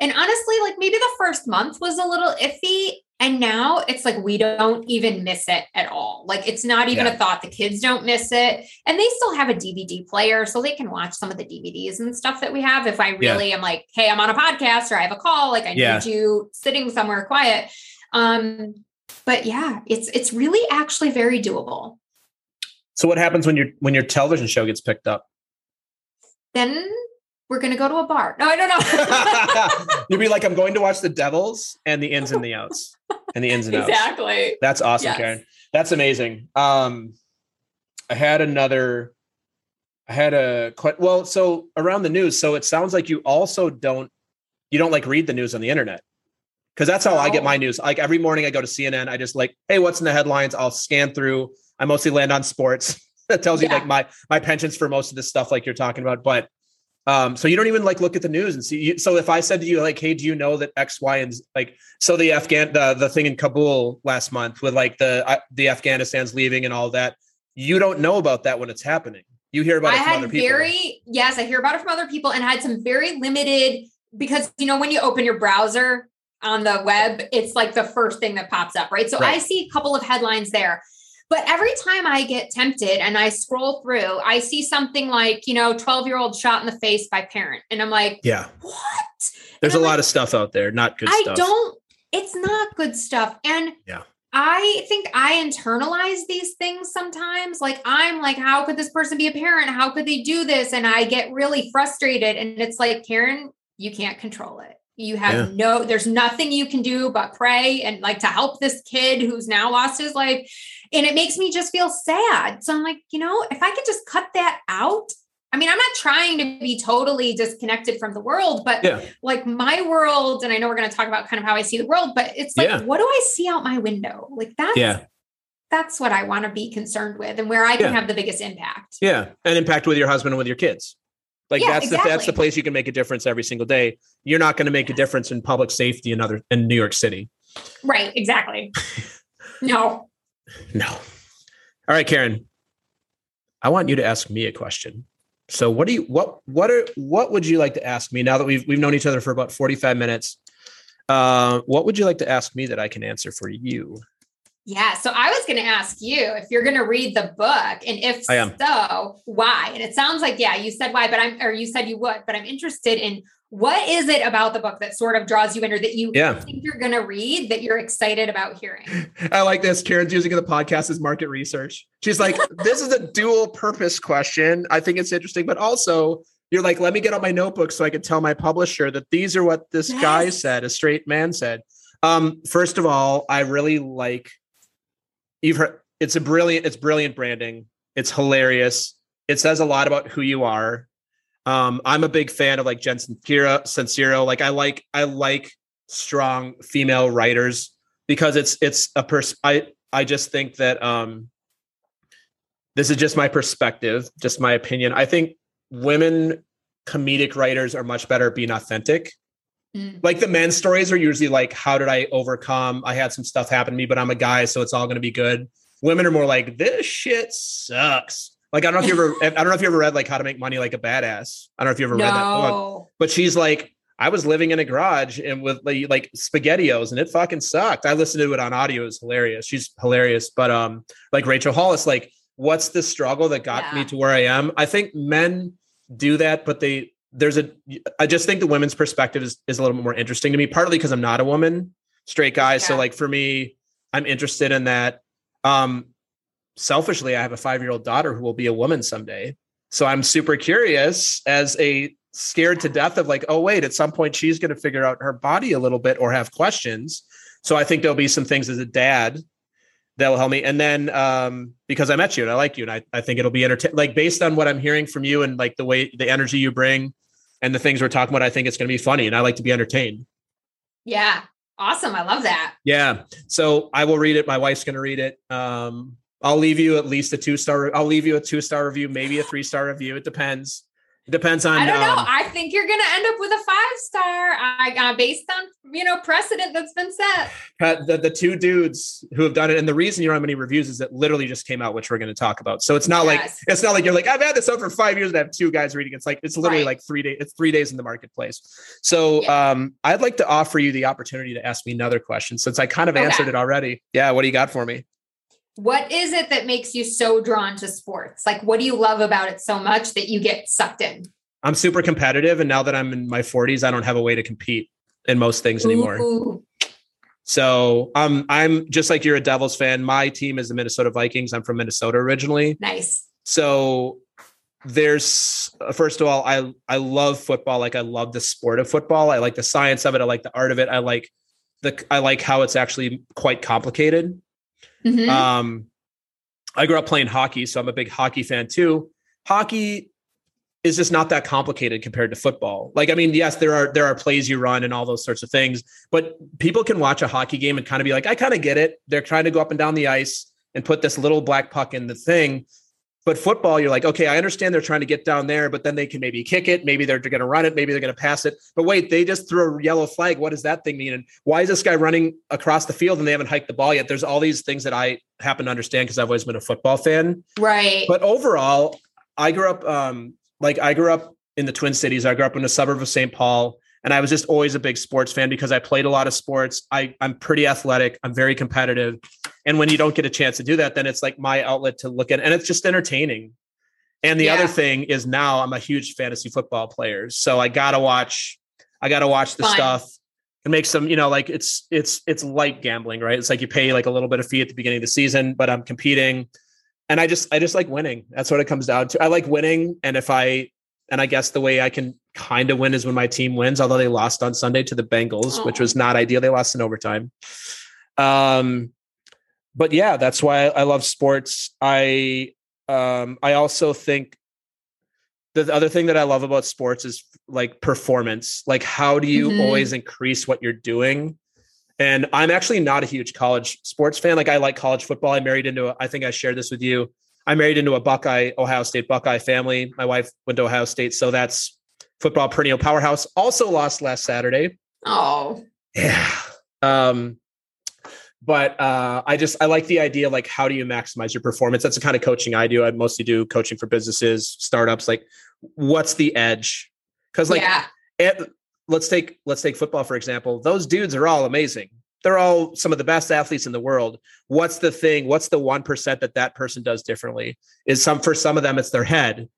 And honestly, like maybe the first month was a little iffy. And now it's like we don't even miss it at all. Like it's not even yeah. a thought. The kids don't miss it. And they still have a DVD player so they can watch some of the DVDs and stuff that we have. If I really yeah. am like, hey, I'm on a podcast or I have a call, like I yeah. need you sitting somewhere quiet. Um, but yeah, it's it's really actually very doable. So what happens when your when your television show gets picked up? Then we're going to go to a bar. No, I don't know. You'd be like, I'm going to watch the Devils and the ins and the outs and the ins and outs. Exactly. That's awesome, yes. Karen. That's amazing. Um, I had another, I had a, well, so around the news. So it sounds like you also don't, you don't like read the news on the internet. Cause that's how oh. I get my news. Like every morning I go to CNN, I just like, Hey, what's in the headlines? I'll scan through. I mostly land on sports. that tells yeah. you like my, my pensions for most of this stuff, like you're talking about. But um, so you don't even like look at the news and see. So if I said to you like, "Hey, do you know that X, Y, and like so the Afghan the the thing in Kabul last month with like the uh, the Afghanistan's leaving and all that, you don't know about that when it's happening. You hear about I it from other people. Very yes, I hear about it from other people and had some very limited because you know when you open your browser on the web, it's like the first thing that pops up, right? So right. I see a couple of headlines there but every time I get tempted and I scroll through, I see something like, you know, 12 year old shot in the face by parent. And I'm like, yeah, what? There's a lot of stuff out there, not good stuff. I stuff. don't, it's not good stuff. And yeah. I think I internalize these things sometimes. Like, I'm like, how could this person be a parent? How could they do this? And I get really frustrated. And it's like, Karen, you can't control it. You have yeah. no, there's nothing you can do but pray and like to help this kid who's now lost his life. And it makes me just feel sad. So I'm like, you know, if I could just cut that out. I mean, I'm not trying to be totally disconnected from the world, but yeah. like my world, and I know we're going to talk about kind of how I see the world, but it's like, yeah. what do I see out my window? Like that's yeah. that's what I want to be concerned with and where I can have the biggest impact. Yeah. And impact with your husband and with your kids. Like that's exactly. the that's the place you can make a difference every single day. You're not going to make a difference in public safety in other in New York City. Right, exactly. no. No. All right, Karen. I want you to ask me a question. So what do you what what are what would you like to ask me now that we've we've known each other for about 45 minutes? Uh, what would you like to ask me that I can answer for you? Yeah. So I was going to ask you if you're going to read the book and if so, why? And it sounds like, yeah, you said why, but I'm, or you said you would, but I'm interested in what is it about the book that sort of draws you in or that you yeah. think you're going to read that you're excited about hearing? I like this. Karen's using the podcast as market research. She's like, this is a dual purpose question. I think it's interesting, but also you're like, let me get on my notebook so I can tell my publisher that these are what this yes. guy said, a straight man said. Um, first of all, I really like you've heard it's a brilliant, it's brilliant branding. It's hilarious. It says a lot about who you are. Um, I'm a big fan of like Jen Sincero, Sincero. Like I like I like strong female writers because it's it's a pers. I I just think that um, this is just my perspective, just my opinion. I think women comedic writers are much better at being authentic. Mm. Like the men's stories are usually like, how did I overcome? I had some stuff happen to me, but I'm a guy, so it's all going to be good. Women are more like, this shit sucks. Like I don't know if you ever, I don't know if you ever read like How to Make Money Like a Badass. I don't know if you ever no. read that book, but she's like, I was living in a garage and with like, like spaghettios, and it fucking sucked. I listened to it on audio; it's hilarious. She's hilarious, but um, like Rachel Hollis, like, what's the struggle that got yeah. me to where I am? I think men do that, but they there's a I just think the women's perspective is, is a little bit more interesting to me, partly because I'm not a woman, straight guy. Yeah. So like for me, I'm interested in that. Um selfishly, I have a five year old daughter who will be a woman someday. So I'm super curious as a scared to death of like, oh, wait, at some point she's going to figure out her body a little bit or have questions. So I think there'll be some things as a dad that will help me. And then um, because I met you and I like you and I, I think it'll be entertaining, like based on what I'm hearing from you and like the way the energy you bring and the things we're talking about, I think it's going to be funny and I like to be entertained. Yeah. Awesome. I love that. Yeah. So I will read it. My wife's going to read it. Um, I'll leave you at least a two star. I'll leave you a two star review, maybe a three star review. It depends. It depends on. I don't know. um, I think you're going to end up with a five star. I uh, based on you know precedent that's been set. the the two dudes who have done it, and the reason you don't have many reviews is it literally just came out, which we're going to talk about. So it's not like it's not like you're like I've had this out for five years and I have two guys reading. It's like it's literally Right. like three days. It's three days in the marketplace. So um, I'd like to offer you the opportunity to ask me another question since I kind of Okay. answered it already. Yeah, what do you got for me? What is it that makes you so drawn to sports? Like, what do you love about it so much that you get sucked in? I'm super competitive, and now that I'm in my 40s, I don't have a way to compete in most things anymore. Ooh, So um, I'm just like you're a Devils fan. My team is the Minnesota Vikings. I'm from Minnesota originally. nice. So there's first of all, I I love football. Like I love the sport of football. I like the science of it. I like the art of it. I like the I like how it's actually quite complicated. Mhm. Um, I grew up playing hockey, so I'm a big hockey fan too. Hockey is just not that complicated compared to football. Like, I mean, yes, there are there are plays you run and all those sorts of things, but people can watch a hockey game and kind of be like, I kind of get it. They're trying to go up and down the ice and put this little black puck in the thing. But football, you're like, okay, I understand they're trying to get down there, but then they can maybe kick it, maybe they're going to run it, maybe they're going to pass it. But wait, they just threw a yellow flag. What does that thing mean? And why is this guy running across the field and they haven't hiked the ball yet? There's all these things that I happen to understand because I've always been a football fan. right. But overall, I grew up um, like I grew up in the Twin Cities. I grew up in a suburb of St. Paul, and I was just always a big sports fan because I played a lot of sports. I I'm pretty athletic. I'm very competitive, and when you don't get a chance to do that, then it's like my outlet to look at, and it's just entertaining. And the Yeah. other thing is now I'm a huge fantasy football player, so I gotta watch. I gotta watch the Fun. stuff and make some, you know, like it's it's it's light gambling, right? It's like you pay like a little bit of fee at the beginning of the season, but I'm competing and I just I just like winning. That's what it comes down to. I like winning, and if I and I guess the way I can kind of win is when my team wins. Although they lost on Sunday to the Bengals, which Oh. was not ideal. They lost in overtime. Um, but yeah, that's why I love sports. I um I also think the other thing that I love about sports is like performance. Like, how do you Mhm. always increase what you're doing? And I'm actually not a huge college sports fan. Like, I like college football. I married into a, I think I shared this with you. I married into a Buckeye, Ohio State Buckeye family. My wife went to Ohio State. So that's football perennial powerhouse. Also lost last Saturday. oh, Yeah. Um, but uh, I just I like the idea like how do you maximize your performance? That's the kind of coaching I do. I mostly do coaching for businesses, startups. Like, what's the edge? Because like, yeah. let's take let's take football for example. Those dudes are all amazing. They're all some of the best athletes in the world. What's the thing? What's the one percent that that person does differently? Is some for some of them it's their head.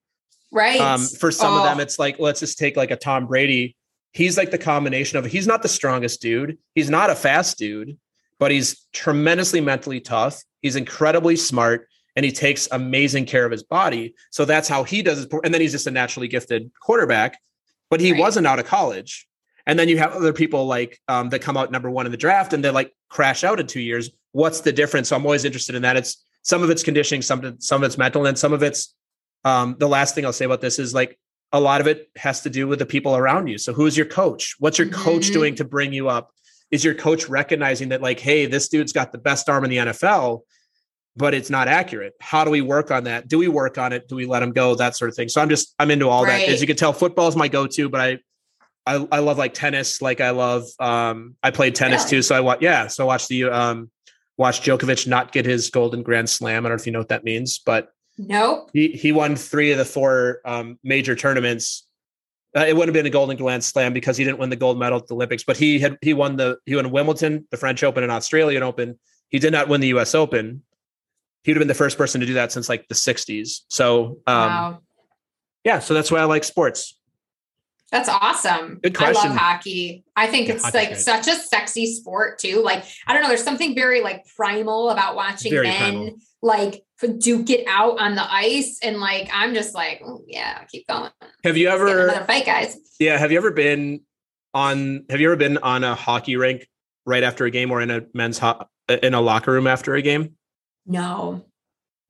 Right. Um, for some of Oh, them, it's like let's just take like a Tom Brady. He's like the combination of he's not the strongest dude, he's not a fast dude, but he's tremendously mentally tough. He's incredibly smart, and he takes amazing care of his body. So that's how he does it. And then he's just a naturally gifted quarterback, but he Right. wasn't out of college. And then you have other people like um, that come out number one in the draft and they like crash out in two years. What's the difference? So I'm always interested in that. It's some of it's conditioning, some of some of it's mental, and some of it's um, the last thing I'll say about this is like a lot of it has to do with the people around you. So who's your coach? What's your coach Mhm. doing to bring you up? Is your coach recognizing that like, hey, this dude's got the best arm in the NFL, but it's not accurate? How do we work on that? Do we work on it? Do we let him go? That sort of thing. So I'm just I'm into all that. As you can tell, football is my go-to, but I I, I love like tennis. Like I love um I played tennis Really? too. So I watch yeah. So I watched the um watch Djokovic not get his golden grand slam. I don't know if you know what that means, but Nope. he he won three of the four um, major tournaments. Uh, it wouldn't have been a Golden Grand Slam because he didn't win the gold medal at the Olympics, but he had he won the he won Wimbledon, the French Open, and Australian Open. He did not win the U.S. Open. He would have been the first person to do that since like the '60s. So um, wow. yeah, so that's why I like sports. That's awesome. Good I love hockey. I think Yeah, it's like such a sexy sport too. Like, I don't know, there's something very like primal about watching Very men primal. like duke it out on the ice. And like, I'm just like, oh, yeah, keep going. Have you Let's ever? fight, guys? Yeah. Have you ever been on? Have you ever been on a hockey rink right after a game, or in a men's ho- in a locker room after a game? No.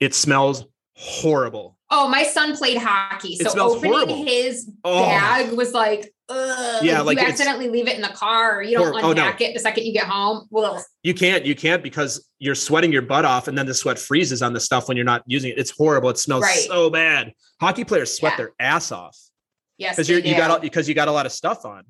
It smells horrible. Oh, my son played hockey. So opening horrible. his Oh. bag was like, ugh. Yeah, like, you accidentally leave it in the car or you don't Hor- oh, no. unpack it the second you get home. Well, You can't. You can't because you're sweating your butt off, and then the sweat freezes on the stuff when you're not using it. It's horrible. It smells Right. so bad. Hockey players sweat Yeah. their ass off yes. because you got all- because you got a lot of stuff on.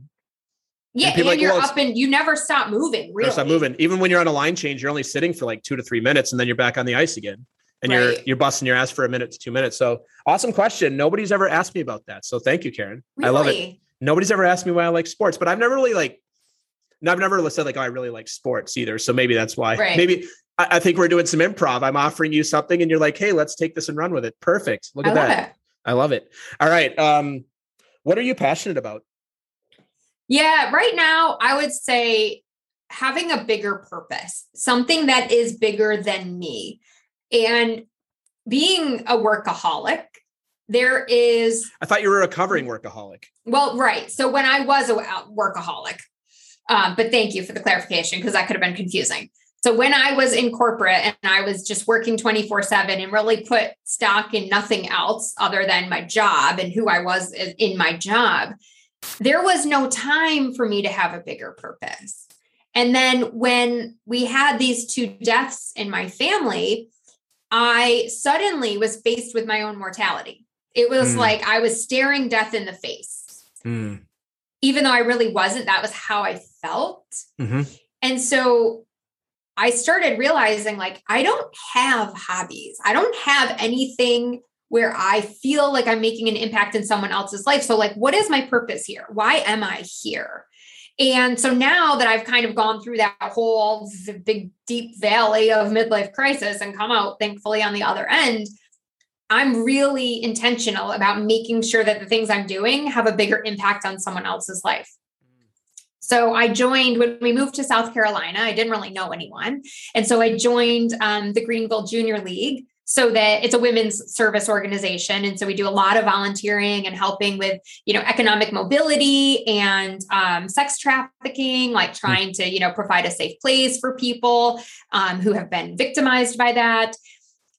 yeah, and, people like, you're well, up and you never stop moving. Really? Really. Stop moving. Even when you're on a line change, you're only sitting for like two to three minutes, and then you're back on the ice again, and you're you're busting your ass for a minute to two minutes. So awesome question. Nobody's ever asked me about that. So thank you, Karen. I love it. Nobody's ever asked me why I like sports, but I've never really like. I've never said like, oh, I really like sports either. So maybe that's why. Right. Maybe I, I think we're doing some improv. I'm offering you something, and you're like, hey, let's take this and run with it. Perfect. Look at love that. it. I love it. All right. Um, what are you passionate about? Yeah, right now I would say having a bigger purpose, something that is bigger than me. And being a workaholic, there is, I thought you were a recovering workaholic. well, right. So when I was a workaholic, um, but thank you for the clarification because that could have been confusing. So when I was in corporate and I was just working 24 7 and really put stock in nothing else other than my job and who I was in my job, there was no time for me to have a bigger purpose. And then when we had these two deaths in my family, I suddenly was faced with my own mortality. It was Mm. like I was staring death in the face. Hmm. Even though I really wasn't, that was how I felt. Mhm. And so I started realizing like I don't have hobbies. I don't have anything where I feel like I'm making an impact in someone else's life. So like what is my purpose here? Why am I here? And so now that I've kind of gone through that whole big deep valley of midlife crisis and come out thankfully on the other end, I'm really intentional about making sure that the things I'm doing have a bigger impact on someone else's life. So I joined when we moved to South Carolina. I didn't really know anyone. And so I joined um, the Greenville Junior League so that it's a women's service organization. And so we do a lot of volunteering and helping with, you know, economic mobility and um, sex trafficking, like trying to, you know, provide a safe place for people um, who have been victimized by that.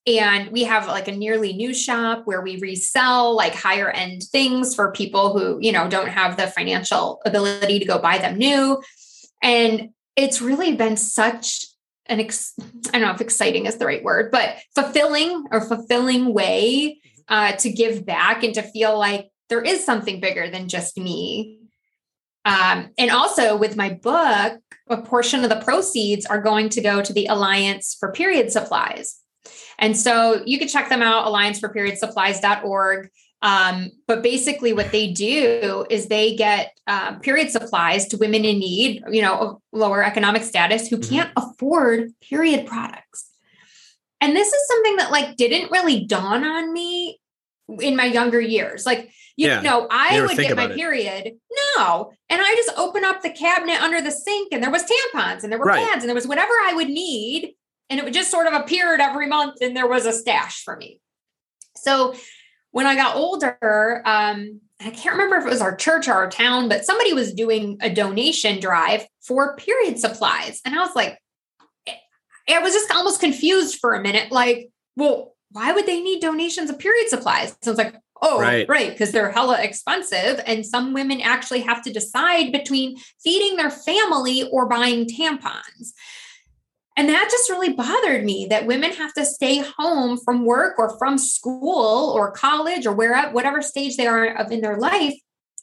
And we have like a nearly new shop where we resell like higher end things for people who, you know, don't have the financial ability to go buy them new. And it's really been such an ex- I don't know if exciting is the right word, but fulfilling or fulfilling way uh, to give back and to feel like there is something bigger than just me. Um, and also with my book, a portion of the proceeds are going to go to the Alliance for Period Supplies. And so you can check them out, allianceforperiodsupplies.org. Um, but basically, what they do is they get um, period supplies to women in need, you know, of lower economic status who Mhm. can't afford period products. And this is something that like didn't really dawn on me in my younger years. Like, you Yeah. know, I would get my it. period. No. And I just open up the cabinet under the sink and there was tampons and there were Right. pads and there was whatever I would need. And it would just sort of appeared every month and there was a stash for me. So when I got older, um, I can't remember if it was our church or our town, but somebody was doing a donation drive for period supplies. And I was like, I was just almost confused for a minute. Like, well, why would they need donations of period supplies? So I was like, oh, Right. right, because they're hella expensive. And some women actually have to decide between feeding their family or buying tampons. And that just really bothered me that women have to stay home from work or from school or college or wherever, whatever stage they are of in their life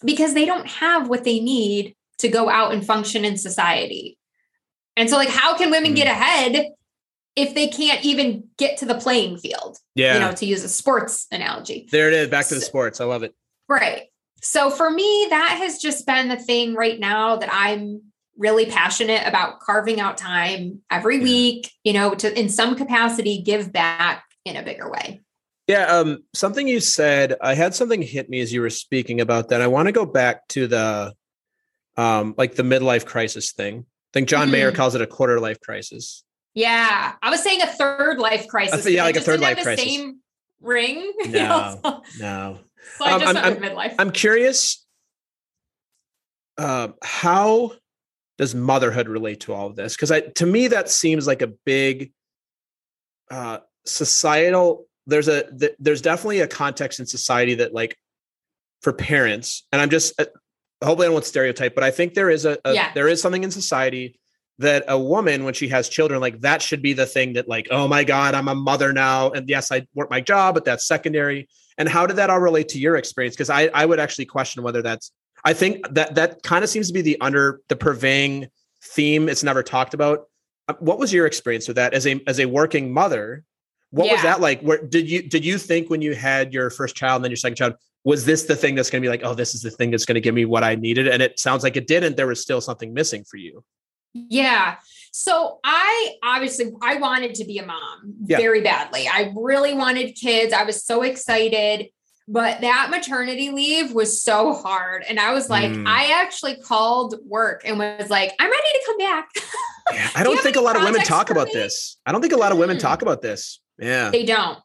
because they don't have what they need to go out and function in society. And so, like, how can women get mm. ahead if they can't even get to the playing field? Yeah. You know, to use a sports analogy. there it is. Back to the sports. I love it. Right. So for me, that has just been the thing right now that I'm really passionate about carving out time every week, you know, to in some capacity give back in a bigger way. Yeah, um, something you said, I had something hit me as you were speaking about that. I want to go back to the um like the midlife crisis thing. I think John Mayer Mhm. calls it a quarter life crisis. Yeah, I was saying a third life crisis. yeah, like a third life crisis. Same ring. No, so, no. So I just um, I'm, midlife. I'm curious. Uh, how does motherhood relate to all of this? Because I, to me, that seems like a big uh, societal. There's a th- there's definitely a context in society that like for parents, and I'm just uh, hopefully I won't want stereotype, but I think there is a, a yeah. there is something in society that a woman when she has children like that should be the thing that like oh my god i'm a mother now and yes i work my job but that's secondary and how did that all relate to your experience because i i would actually question whether that's i think that that kind of seems to be the under the purveying theme it's never talked about uh, what was your experience with that as a as a working mother what yeah. was that like where did you did you think when you had your first child and then your second child was this the thing that's going to be like oh this is the thing that's going to give me what i needed and it sounds like it didn't there was still something missing for you yeah. So I obviously I wanted to be a mom yeah. very badly. I really wanted kids. I was so excited, but that maternity leave was so hard and I was like mm. I actually called work and was like I'm ready to come back. yeah, I don't Do think a lot of women talk about me? this. I don't think a lot of women mm. talk about this. Yeah. They don't.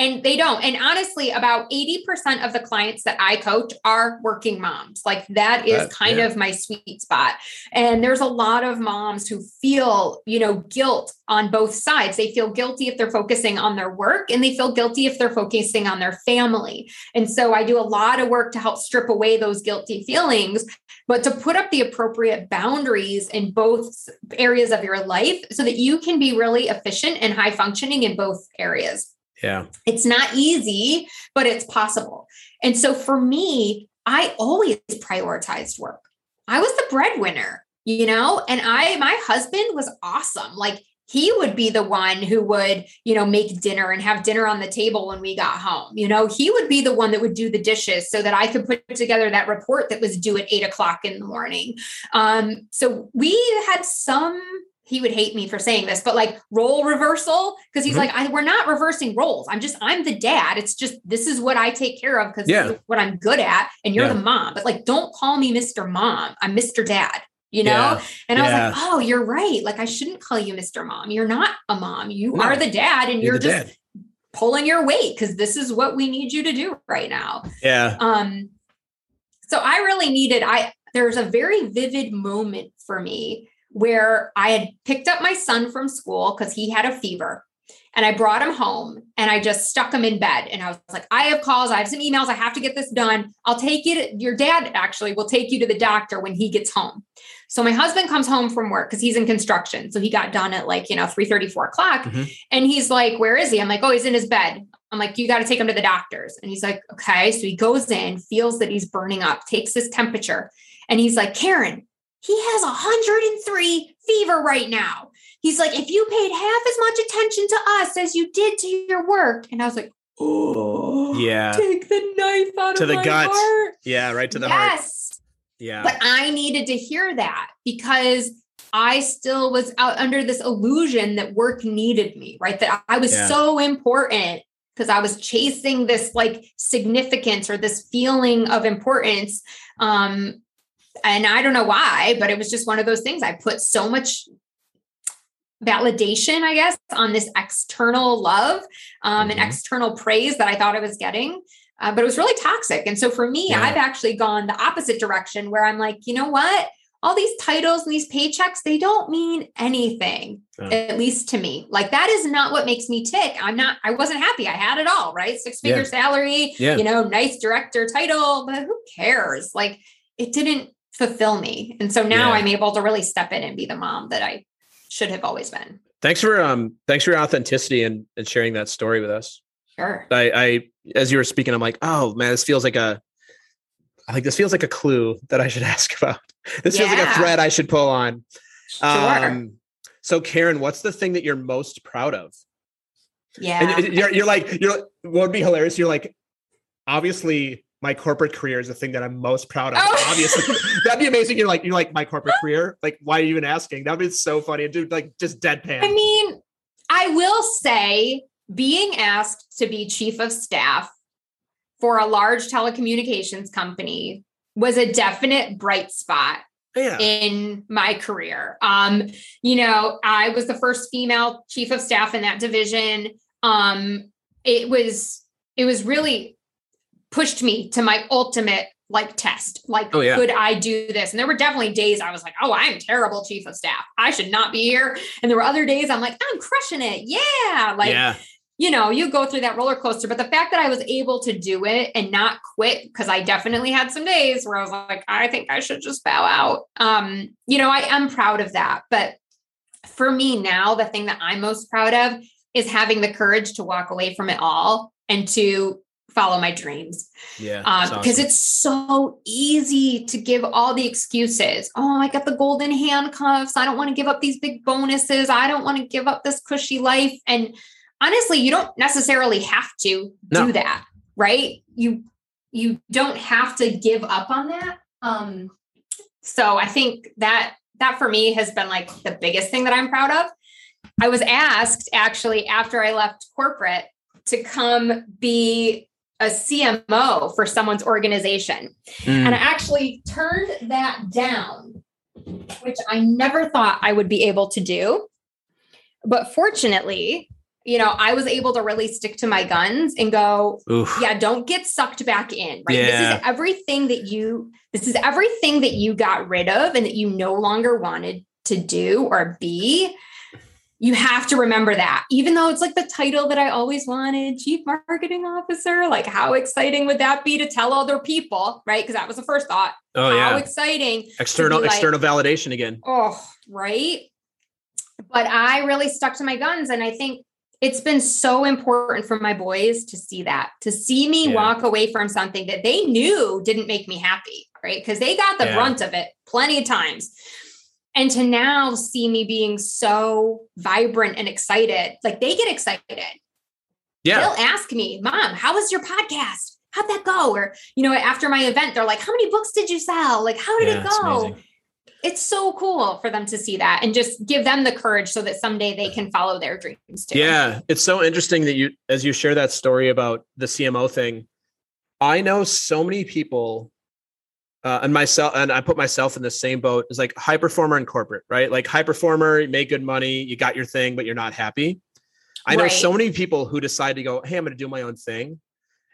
And they don't. And honestly, about 80% of the clients that I coach are working moms. Like that is that, kind yeah. of my sweet spot. And there's a lot of moms who feel, you know, guilt on both sides. They feel guilty if they're focusing on their work and they feel guilty if they're focusing on their family. And so I do a lot of work to help strip away those guilty feelings, but to put up the appropriate boundaries in both areas of your life so that you can be really efficient and high functioning in both areas. Yeah. It's not easy, but it's possible. And so for me, I always prioritized work. I was the breadwinner, you know, and I, my husband was awesome. Like he would be the one who would, you know, make dinner and have dinner on the table when we got home. You know, he would be the one that would do the dishes so that I could put together that report that was due at eight o'clock in the morning. Um, so we had some he would hate me for saying this, but like role reversal, because he's mm-hmm. like, I, we're not reversing roles. I'm just, I'm the dad. It's just, this is what I take care of because yeah. what I'm good at. And you're yeah. the mom, but like, don't call me Mr. Mom. I'm Mr. Dad, you know? Yeah. And I was like, oh, you're right. Like, I shouldn't call you Mr. Mom. You're not a mom. You no. are the dad and you're, you're just dad. pulling your weight because this is what we need you to do right now. Yeah. Um, so I really needed, I, there's a very vivid moment for me where I had picked up my son from school because he had a fever and I brought him home and I just stuck him in bed. And I was like, I have calls, I have some emails, I have to get this done. I'll take you to your dad actually will take you to the doctor when he gets home. So my husband comes home from work because he's in construction. So he got done at like, you know, 3 34 o'clock. Mm-hmm. And he's like, Where is he? I'm like, Oh, he's in his bed. I'm like, you got to take him to the doctors. And he's like, okay. So he goes in, feels that he's burning up, takes his temperature. And he's like, Karen, he has 103 fever right now. He's like, if you paid half as much attention to us as you did to your work. And I was like, oh, yeah. Take the knife out to of the my gut. Heart. Yeah, right to the yes. heart. Yes. Yeah. But I needed to hear that because I still was out under this illusion that work needed me, right? That I was yeah. so important because I was chasing this like significance or this feeling of importance. Um, and I don't know why, but it was just one of those things. I put so much validation, I guess, on this external love um, mm-hmm. and external praise that I thought I was getting. Uh, but it was really toxic. And so for me, yeah. I've actually gone the opposite direction where I'm like, you know what? All these titles and these paychecks, they don't mean anything, at least to me. Like that is not what makes me tick. I'm not, I wasn't happy. I had it all, right? Six figure yeah. salary, yeah. you know, nice director title, but who cares? Like it didn't fulfill me. And so now yeah. I'm able to really step in and be the mom that I should have always been. Thanks for um thanks for your authenticity and, and sharing that story with us. Sure. I, I as you were speaking, I'm like, oh man, this feels like a I like this feels like a clue that I should ask about. This yeah. feels like a thread I should pull on. Sure. Um, so Karen, what's the thing that you're most proud of? Yeah. And you're, you're like, you're what would be hilarious? You're like, obviously my corporate career is the thing that I'm most proud of. Oh. Obviously, that'd be amazing. You're like, you're like my corporate career. Like, why are you even asking? That'd be so funny. Dude, like just deadpan. I mean, I will say being asked to be chief of staff for a large telecommunications company was a definite bright spot Yeah. in my career. Um, you know, I was the first female chief of staff in that division. Um, it was it was really pushed me to my ultimate like test. Like, Oh, yeah. could I do this? And there were definitely days I was like, oh, I'm terrible chief of staff. I should not be here. And there were other days I'm like, I'm crushing it. Yeah. Like, yeah. you know, you go through that roller coaster. But the fact that I was able to do it and not quit, because I definitely had some days where I was like, I think I should just bow out. Um, you know, I am proud of that. But for me now, the thing that I'm most proud of is having the courage to walk away from it all and to follow my dreams Yeah. um, because awesome. it's so easy to give all the excuses. Oh, I got the golden handcuffs. I don't want to give up these big bonuses. I don't want to give up this cushy life. And honestly, you don't necessarily have to No. do that, right? You you don't have to give up on that. Um, so I think that that for me has been like the biggest thing that I'm proud of. I was asked actually after I left corporate to come be a CMO for someone's organization. Mm. And I actually turned that down, which I never thought I would be able to do. But fortunately, you know, I was able to really stick to my guns and go, Oof. yeah, don't get sucked back in, right? This is everything that you this is everything that you got rid of and that you no longer wanted to do or be. You have to remember that. Even though it's like the title that I always wanted, chief marketing officer, like how exciting would that be to tell other people, right? Because that was the first thought. Oh how yeah. exciting External like- external validation again. Oh, right. But I really stuck to my guns. And I think it's been so important for my boys to see that, to see me Yeah. walk away from something that they knew didn't make me happy, right? Because they got the Yeah. brunt of it plenty of times. And to now see me being so vibrant and excited, like they get excited. Yeah. They'll ask me, Mom, how was your podcast? How'd that go? Or, you know, after my event, they're like, How many books did you sell? Like, how did Yeah, it go? it's so cool for them to see that and just give them the courage so that someday they can follow their dreams too. Yeah, it's so interesting that you as you share that story about the CMO thing. I know so many people uh, and myself and I put myself in the same boat as like high performer in corporate, right? Like high performer, you make good money, you got your thing, but you're not happy. I know so many people who decide to go, "Hey, I'm going to do my own thing."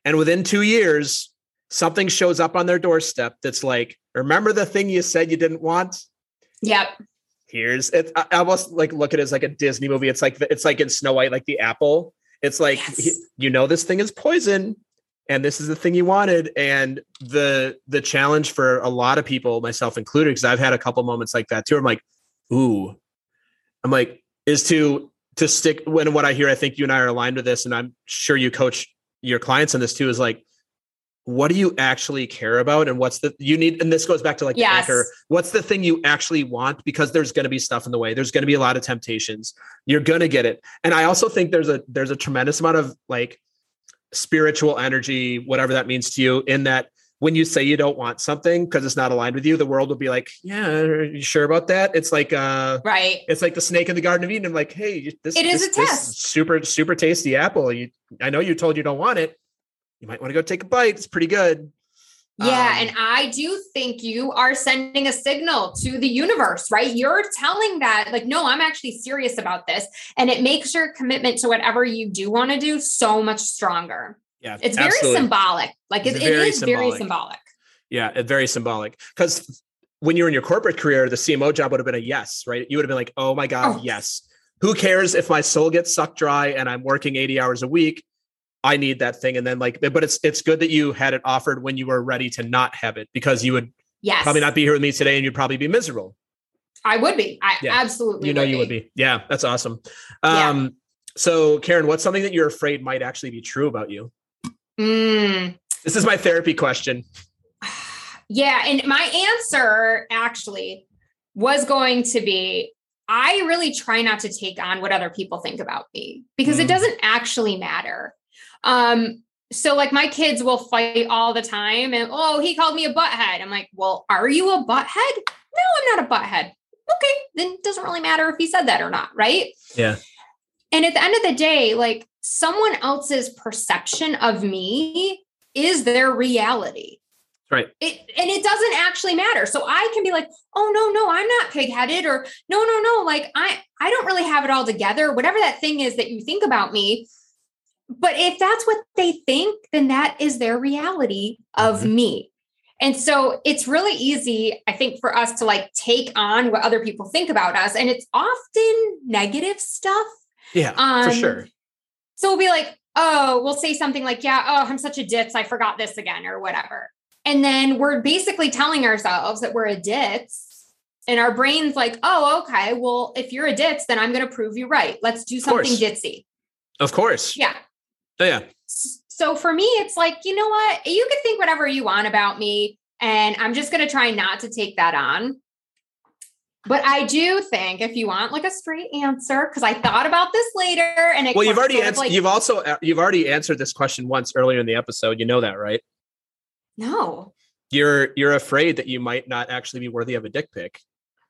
And within 2 years, something shows up on their doorstep that's like, "Remember the thing you said you didn't want?" Yep. here's it I I almost like look at it as like a Disney movie. It's like it's like in Snow White, like the apple. It's like Yes. he- you know this thing is poison, and this is the thing you wanted. And the the challenge for a lot of people, myself included, because I've had a couple moments like that too. I'm like, ooh, I'm like, is to to stick when what I hear. I think you and I are aligned with this, and I'm sure you coach your clients on this too. Is like, what do you actually care about, and what's the you need? And this goes back to like Yes. the anchor what's the thing you actually want because there's going to be stuff in the way there's going to be a lot of temptations you're going to get it and i also think there's a there's a tremendous amount of like spiritual energy whatever that means to you in that when you say you don't want something because it's not aligned with you the world will be like yeah are you sure about that? It's like uh Right. it's like the snake in the garden of eden. I'm like hey this It is this- a test. super super tasty apple. You i know you told you don't want it. You might want to go take a bite. It's pretty good Yeah. Um, and I do think you are sending a signal to the universe, right? You're telling that, like, no, I'm actually serious about this. And it makes your commitment to whatever you do want to do so much stronger. yeah It's very symbolic. Like, It's it very is very symbolic. symbolic. Yeah, it- very symbolic. Because when you're in your corporate career, the CMO job would have been a yes, right? You would have been like, oh my God, Oh. yes. Who cares if my soul gets sucked dry and I'm working 80 hours a week? I need that thing. And then like, but it's it's good that you had it offered when you were ready to not have it because you would Yes. probably not be here with me today and you'd probably be miserable. I would be. I Yeah. absolutely You know you would be. Yeah, that's awesome. Yeah. Um, so Karen, what's something that you're afraid might actually be true about you? Mm. This is my therapy question. Yeah. And my answer actually was going to be I really try not to take on what other people think about me because Mm. it doesn't actually matter. Um, so like my kids will fight all the time and oh, he called me a butthead. I'm like, well, are you a butthead? No, I'm not a butthead. Okay, then it doesn't really matter if he said that or not, right? Yeah. And at the end of the day, like someone else's perception of me is their reality. Right. It, and it doesn't actually matter. So I can be like, oh no, no, I'm not pig-headed, or no, no, no, like I I don't really have it all together. Whatever that thing is that you think about me. But if that's what they think, then that is their reality of Mhm. me. And so it's really easy, I think, for us to like take on what other people think about us. And it's often negative stuff. Yeah, for Um, sure. So we'll be like, oh, we'll say something like, yeah, oh, I'm such a ditz. I forgot this again or whatever. And then we're basically telling ourselves that we're a ditz. And our brain's like, oh, okay, well, if you're a ditz, then I'm going to prove you right. Let's do something ditzy. Of course. Yeah. Yeah. So for me, it's like, you know what? You can think whatever you want about me. And I'm just going to try not to take that on. But I do think if you want like a straight answer, because I thought about this later and it Well, you've already answered. like, you've also uh, you've already answered this question once earlier in the episode. You know that, right? no. You're you're afraid that you might not actually be worthy of a dick pic.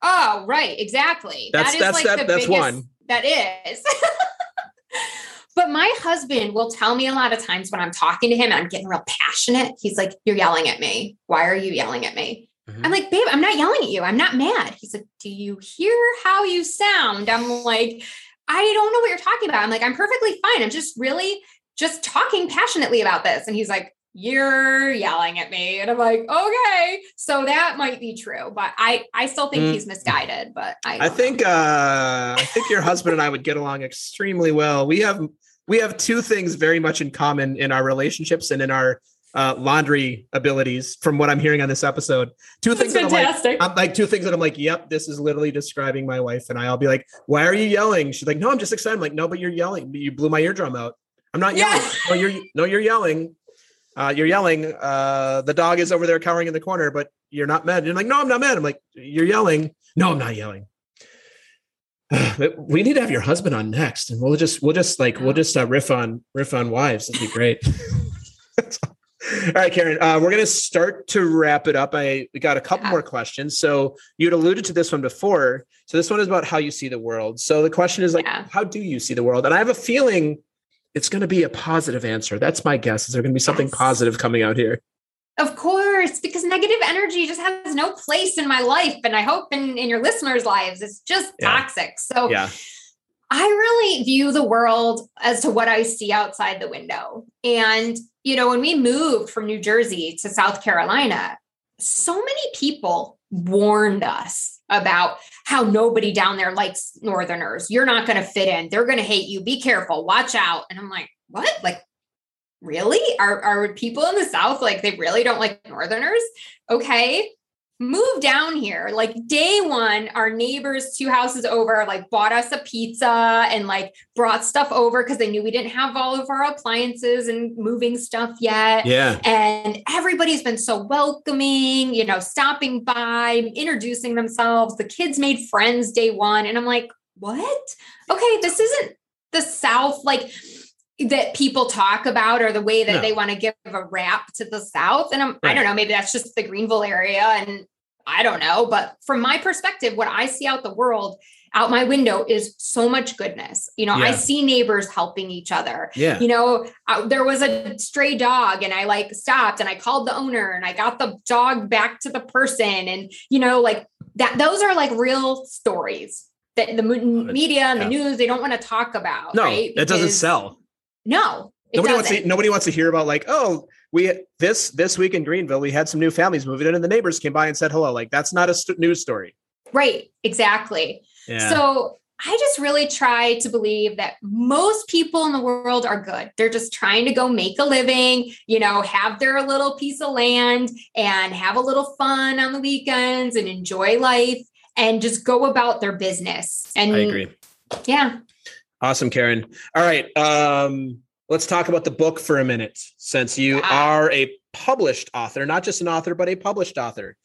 Oh, right, exactly. That's- that is that's- like that- the that's biggest, one. That is. but my husband will tell me a lot of times when I'm talking to him and I'm getting real passionate, he's like, You're yelling at me. Why are you yelling at me? Mhm. I'm like, babe, I'm not yelling at you. I'm not mad. He's like, Do you hear how you sound? I'm like, I don't know what you're talking about. I'm like, I'm perfectly fine. I'm just really just talking passionately about this. And he's like, You're yelling at me. And I'm like, okay. So that might be true. But I I still think Mm. he's misguided. But I, I don't know. think uh, I think your husband and I would get along extremely well. We have we have two things very much in common in our relationships and in our uh, laundry abilities. From what I'm hearing on this episode, two That's things that I'm like, fantastic. I'm like two things that I'm like, yep, this is literally describing my wife and I. I'll be like, why are you yelling? She's like, no, I'm just excited. I'm like, no, but you're yelling. You blew my eardrum out. I'm not yelling. Yeah. No, you're no, you're yelling. Uh, you're yelling. Uh, the dog is over there cowering in the corner, but you're not mad. You're like, no, I'm not mad. I'm like, you're yelling. No, I'm not yelling. we need to have your husband on next, and we'll just we'll just like we'll just uh, riff on riff on wives. That'd be great. All right, Karen, uh, we're going to start to wrap it up. I we got a couple Yeah. more questions. So you'd alluded to this one before. So this one is about how you see the world. So the question is like, Yeah. how do you see the world? And I have a feeling it's going to be a positive answer. That's my guess. Is there going to be something Yes. positive coming out here? Of course, because negative energy just has no place in my life. And I hope in, in your listeners' lives, it's just Yeah. toxic. So Yeah. I really view the world as to what I see outside the window. And, you know, when we moved from New Jersey to South Carolina, so many people warned us about how nobody down there likes Northerners. You're not going to fit in. They're going to hate you. Be careful. Watch out. And I'm like, what? Like, really? Are, are people in the South like they really don't like Northerners? Okay. Move down here. Like day one, our neighbors two houses over, like bought us a pizza and like brought stuff over because they knew we didn't have all of our appliances and moving stuff yet. Yeah. And everybody's been so welcoming, you know, stopping by, introducing themselves. The kids made friends day one. And I'm like, what? Okay, this isn't the South like that people talk about or the way that No. they want to give a rap to the South. And I'm, I don't know, maybe that's just the Greenville area. And I don't know. But from my perspective, what I see out the world, out my window is so much goodness. You know, I see neighbors helping each other Yeah. you know uh, there was a stray dog and i like stopped and i called the owner and i got the dog back to the person and you know like that those are like real stories that the media and the yeah. news they don't want to talk about No, right that doesn't sell. No it Nobody wants doesn't. to. Nobody wants to hear about like, oh, we this this week in Greenville, we had some new families moving in, and the neighbors came by and said hello. Like that's not a st- news story. right exactly Yeah. So I just really try to believe that most people in the world are good. They're just trying to go make a living, you know, have their little piece of land and have a little fun on the weekends and enjoy life and just go about their business. And I agree. Yeah. Awesome, Karen. All right. Um, let's talk about the book for a minute, since you are a published author, not just an author, but a published author.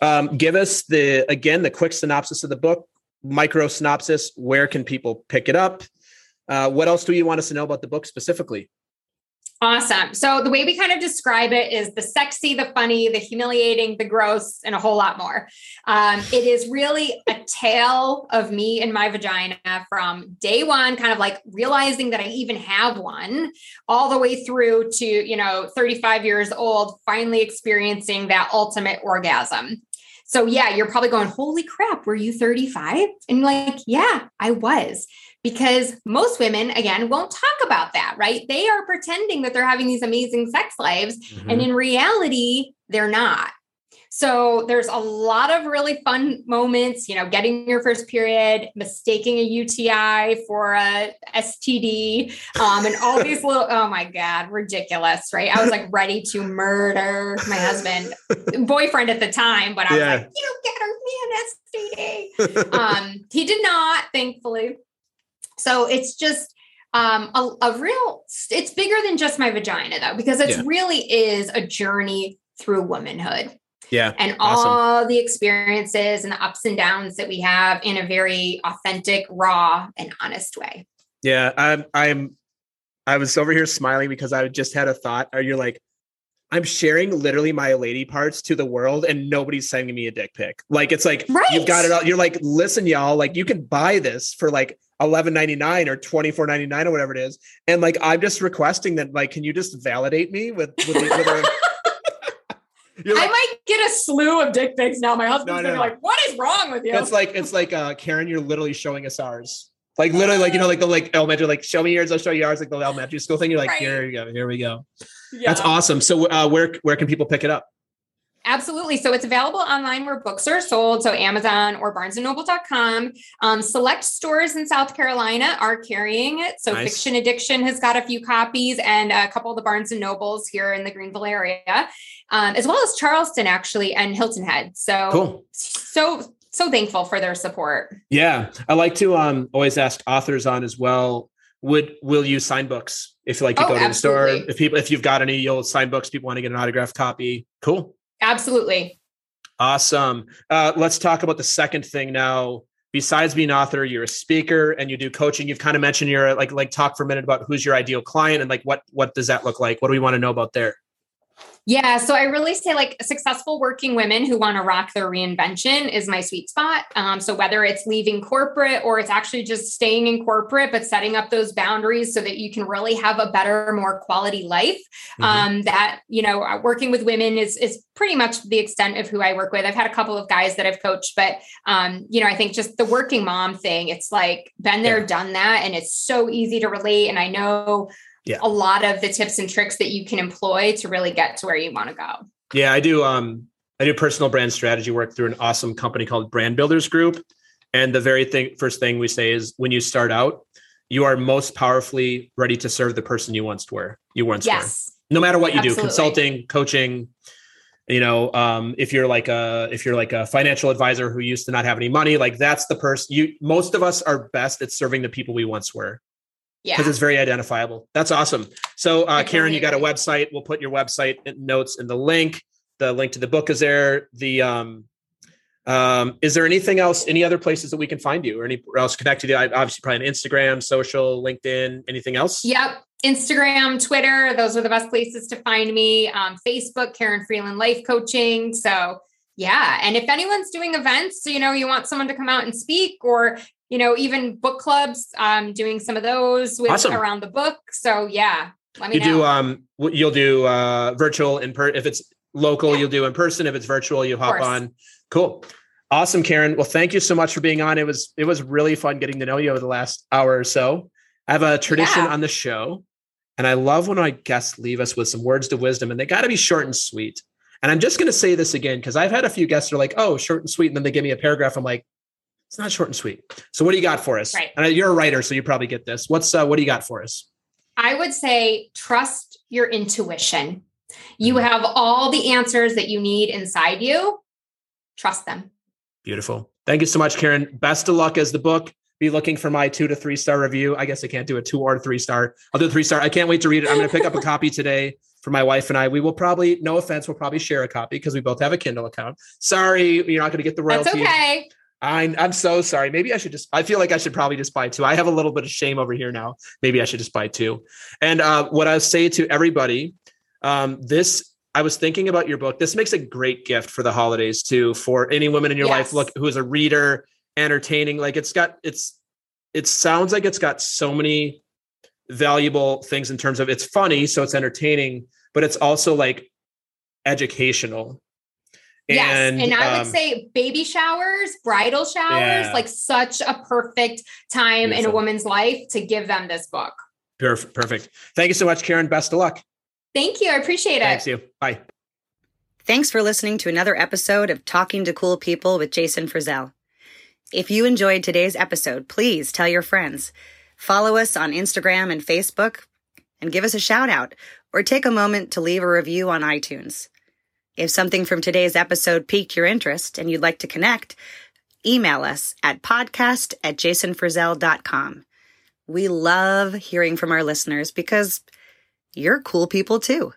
Um, give us the again the quick synopsis of the book, micro synopsis. Where can people pick it up? Uh, what else do you want us to know about the book specifically? Awesome. So the way we kind of describe it is the sexy, the funny, the humiliating, the gross, and a whole lot more. Um, it is really a tale of me and my vagina from day one, kind of like realizing that I even have one, all the way through to, you know, 35 years old, finally experiencing that ultimate orgasm. So yeah, you're probably going, holy crap, were you 35? And like, yeah, I was because most women again won't talk about that right they are pretending that they're having these amazing sex lives mm-hmm. and in reality they're not so there's a lot of really fun moments, you know, getting your first period, mistaking a UTI for a STD, um, and all these little, oh my God, ridiculous, right? I was like ready to murder my husband, boyfriend at the time, but I was yeah. like, you don't get her me an STD. um, he did not, thankfully. So it's just um, a, a, real, it's bigger than just my vagina though, because it yeah. really is a journey through womanhood. Yeah. And awesome. all the experiences and the ups and downs that we have in a very authentic, raw, and honest way. Yeah. I'm, I'm, I was over here smiling because I just had a thought. Are you like, I'm sharing literally my lady parts to the world and nobody's sending me a dick pic. Like it's like right. you've got it all. You're like, listen, y'all, like you can buy this for like eleven ninety nine or twenty four ninety nine or whatever it is. And like I'm just requesting that, like, can you just validate me with with, with a, like, I might get a slew of dick pics now. My husband's no, no, gonna be like, "What is wrong with you?" It's like it's like uh, Karen. You're literally showing us ours. Like literally, like you know, like the like elementary, like show me yours, I'll show you ours, like the elementary school thing. You're like, right. here you go, here we go. Yeah. That's awesome. So, uh, where where can people pick it up? Absolutely. So it's available online where books are sold. So Amazon or barnesandnoble.com. Um, select stores in South Carolina are carrying it. So nice. Fiction Addiction has got a few copies and a couple of the Barnes and Nobles here in the Greenville area, um, as well as Charleston actually and Hilton Head. So cool. So so thankful for their support. Yeah. I like to um, always ask authors on as well would will you sign books if you like to oh, go to absolutely. the store if people if you've got any you'll sign books people want to get an autographed copy cool absolutely. Awesome. Uh, let's talk about the second thing now. Besides being an author you're a speaker and you do coaching. You've kind of mentioned your like like talk for a minute about who's your ideal client and like what what does that look like? What do we want to know about there yeah. So I really say like successful working women who want to rock their reinvention is my sweet spot. Um, so whether it's leaving corporate or it's actually just staying in corporate, but setting up those boundaries so that you can really have a better, more quality life. Mm-hmm. Um, that, you know, uh, working with women is, is pretty much the extent of who I work with. I've had a couple of guys that I've coached, but, um, you know, I think just the working mom thing, it's like been there, yeah. done that. And it's so easy to relate. And I know yeah. a lot of the tips and tricks that you can employ to really get to where you want to go. Yeah, I do. Um, I do personal brand strategy work through an awesome company called Brand Builders Group. And the very thing, first thing we say is when you start out, you are most powerfully ready to serve the person you once were. You once yes. were. No matter what you Absolutely. do, consulting, coaching, you know, um, if you're like a if you're like a financial advisor who used to not have any money, like that's the person you most of us are best at serving the people we once were. Yeah. Because it's very identifiable. That's awesome. So, uh, Karen, you got a website. We'll put your website notes in the link. The link to the book is there. The um, um, is there anything else? Any other places that we can find you, or any else connected? Obviously, probably on Instagram, social, LinkedIn. Anything else? Yep. Instagram, Twitter. Those are the best places to find me. Um, Facebook, Karen Freeland Life Coaching. So yeah. And if anyone's doing events, so, you know, you want someone to come out and speak, or you know, even book clubs, um, doing some of those with awesome. around the book. So yeah, let me you know. do um you'll do uh virtual in per if it's local, yeah. you'll do in person. If it's virtual, you hop on. Cool. Awesome, Karen. Well, thank you so much for being on. It was it was really fun getting to know you over the last hour or so. I have a tradition yeah. on the show, and I love when my guests leave us with some words of wisdom, and they got to be short and sweet. And I'm just going to say this again because I've had a few guests who are like, "Oh, short and sweet," and then they give me a paragraph. I'm like, it's not short and sweet. So what do you got for us? Right. And you're a writer, so you probably get this. What's uh, what do you got for us? I would say trust your intuition. You mm-hmm. have all the answers that you need inside you. Trust them. Beautiful. Thank you so much, Karen. Best of luck as the book. Be looking for my two to three star review. I guess I can't do a two or three star. I'll do a three star. I can't wait to read it. I'm going to pick up a copy today for my wife and I. We will probably, no offense, we'll probably share a copy because we both have a Kindle account. Sorry, you're not going to get the royalty. That's okay I, I'm so sorry. Maybe I should just, I feel like I should probably just buy two. I have a little bit of shame over here now. Maybe I should just buy two. And uh, what I say to everybody, um, this, I was thinking about your book. This makes a great gift for the holidays too, for any woman in your yes. life, look, who is a reader, entertaining. Like it's got, it's, it sounds like it's got so many valuable things in terms of it's funny. So it's entertaining, but it's also like educational Yes. And, I would um, say baby showers, bridal showers, yeah. like such a perfect time Beautiful. in a woman's life to give them this book. Perfect. Perfect. Thank you so much, Karen. Best of luck. Thank you. I appreciate it. Thanks you. Bye. Thanks for listening to another episode of Talking to Cool People with Jason Frizzell. If you enjoyed today's episode, please tell your friends. Follow us on Instagram and Facebook and give us a shout out or take a moment to leave a review on iTunes. If something from today's episode piqued your interest and you'd like to connect, email us at podcast at jasonfrizzell.com. We love hearing from our listeners because you're cool people too.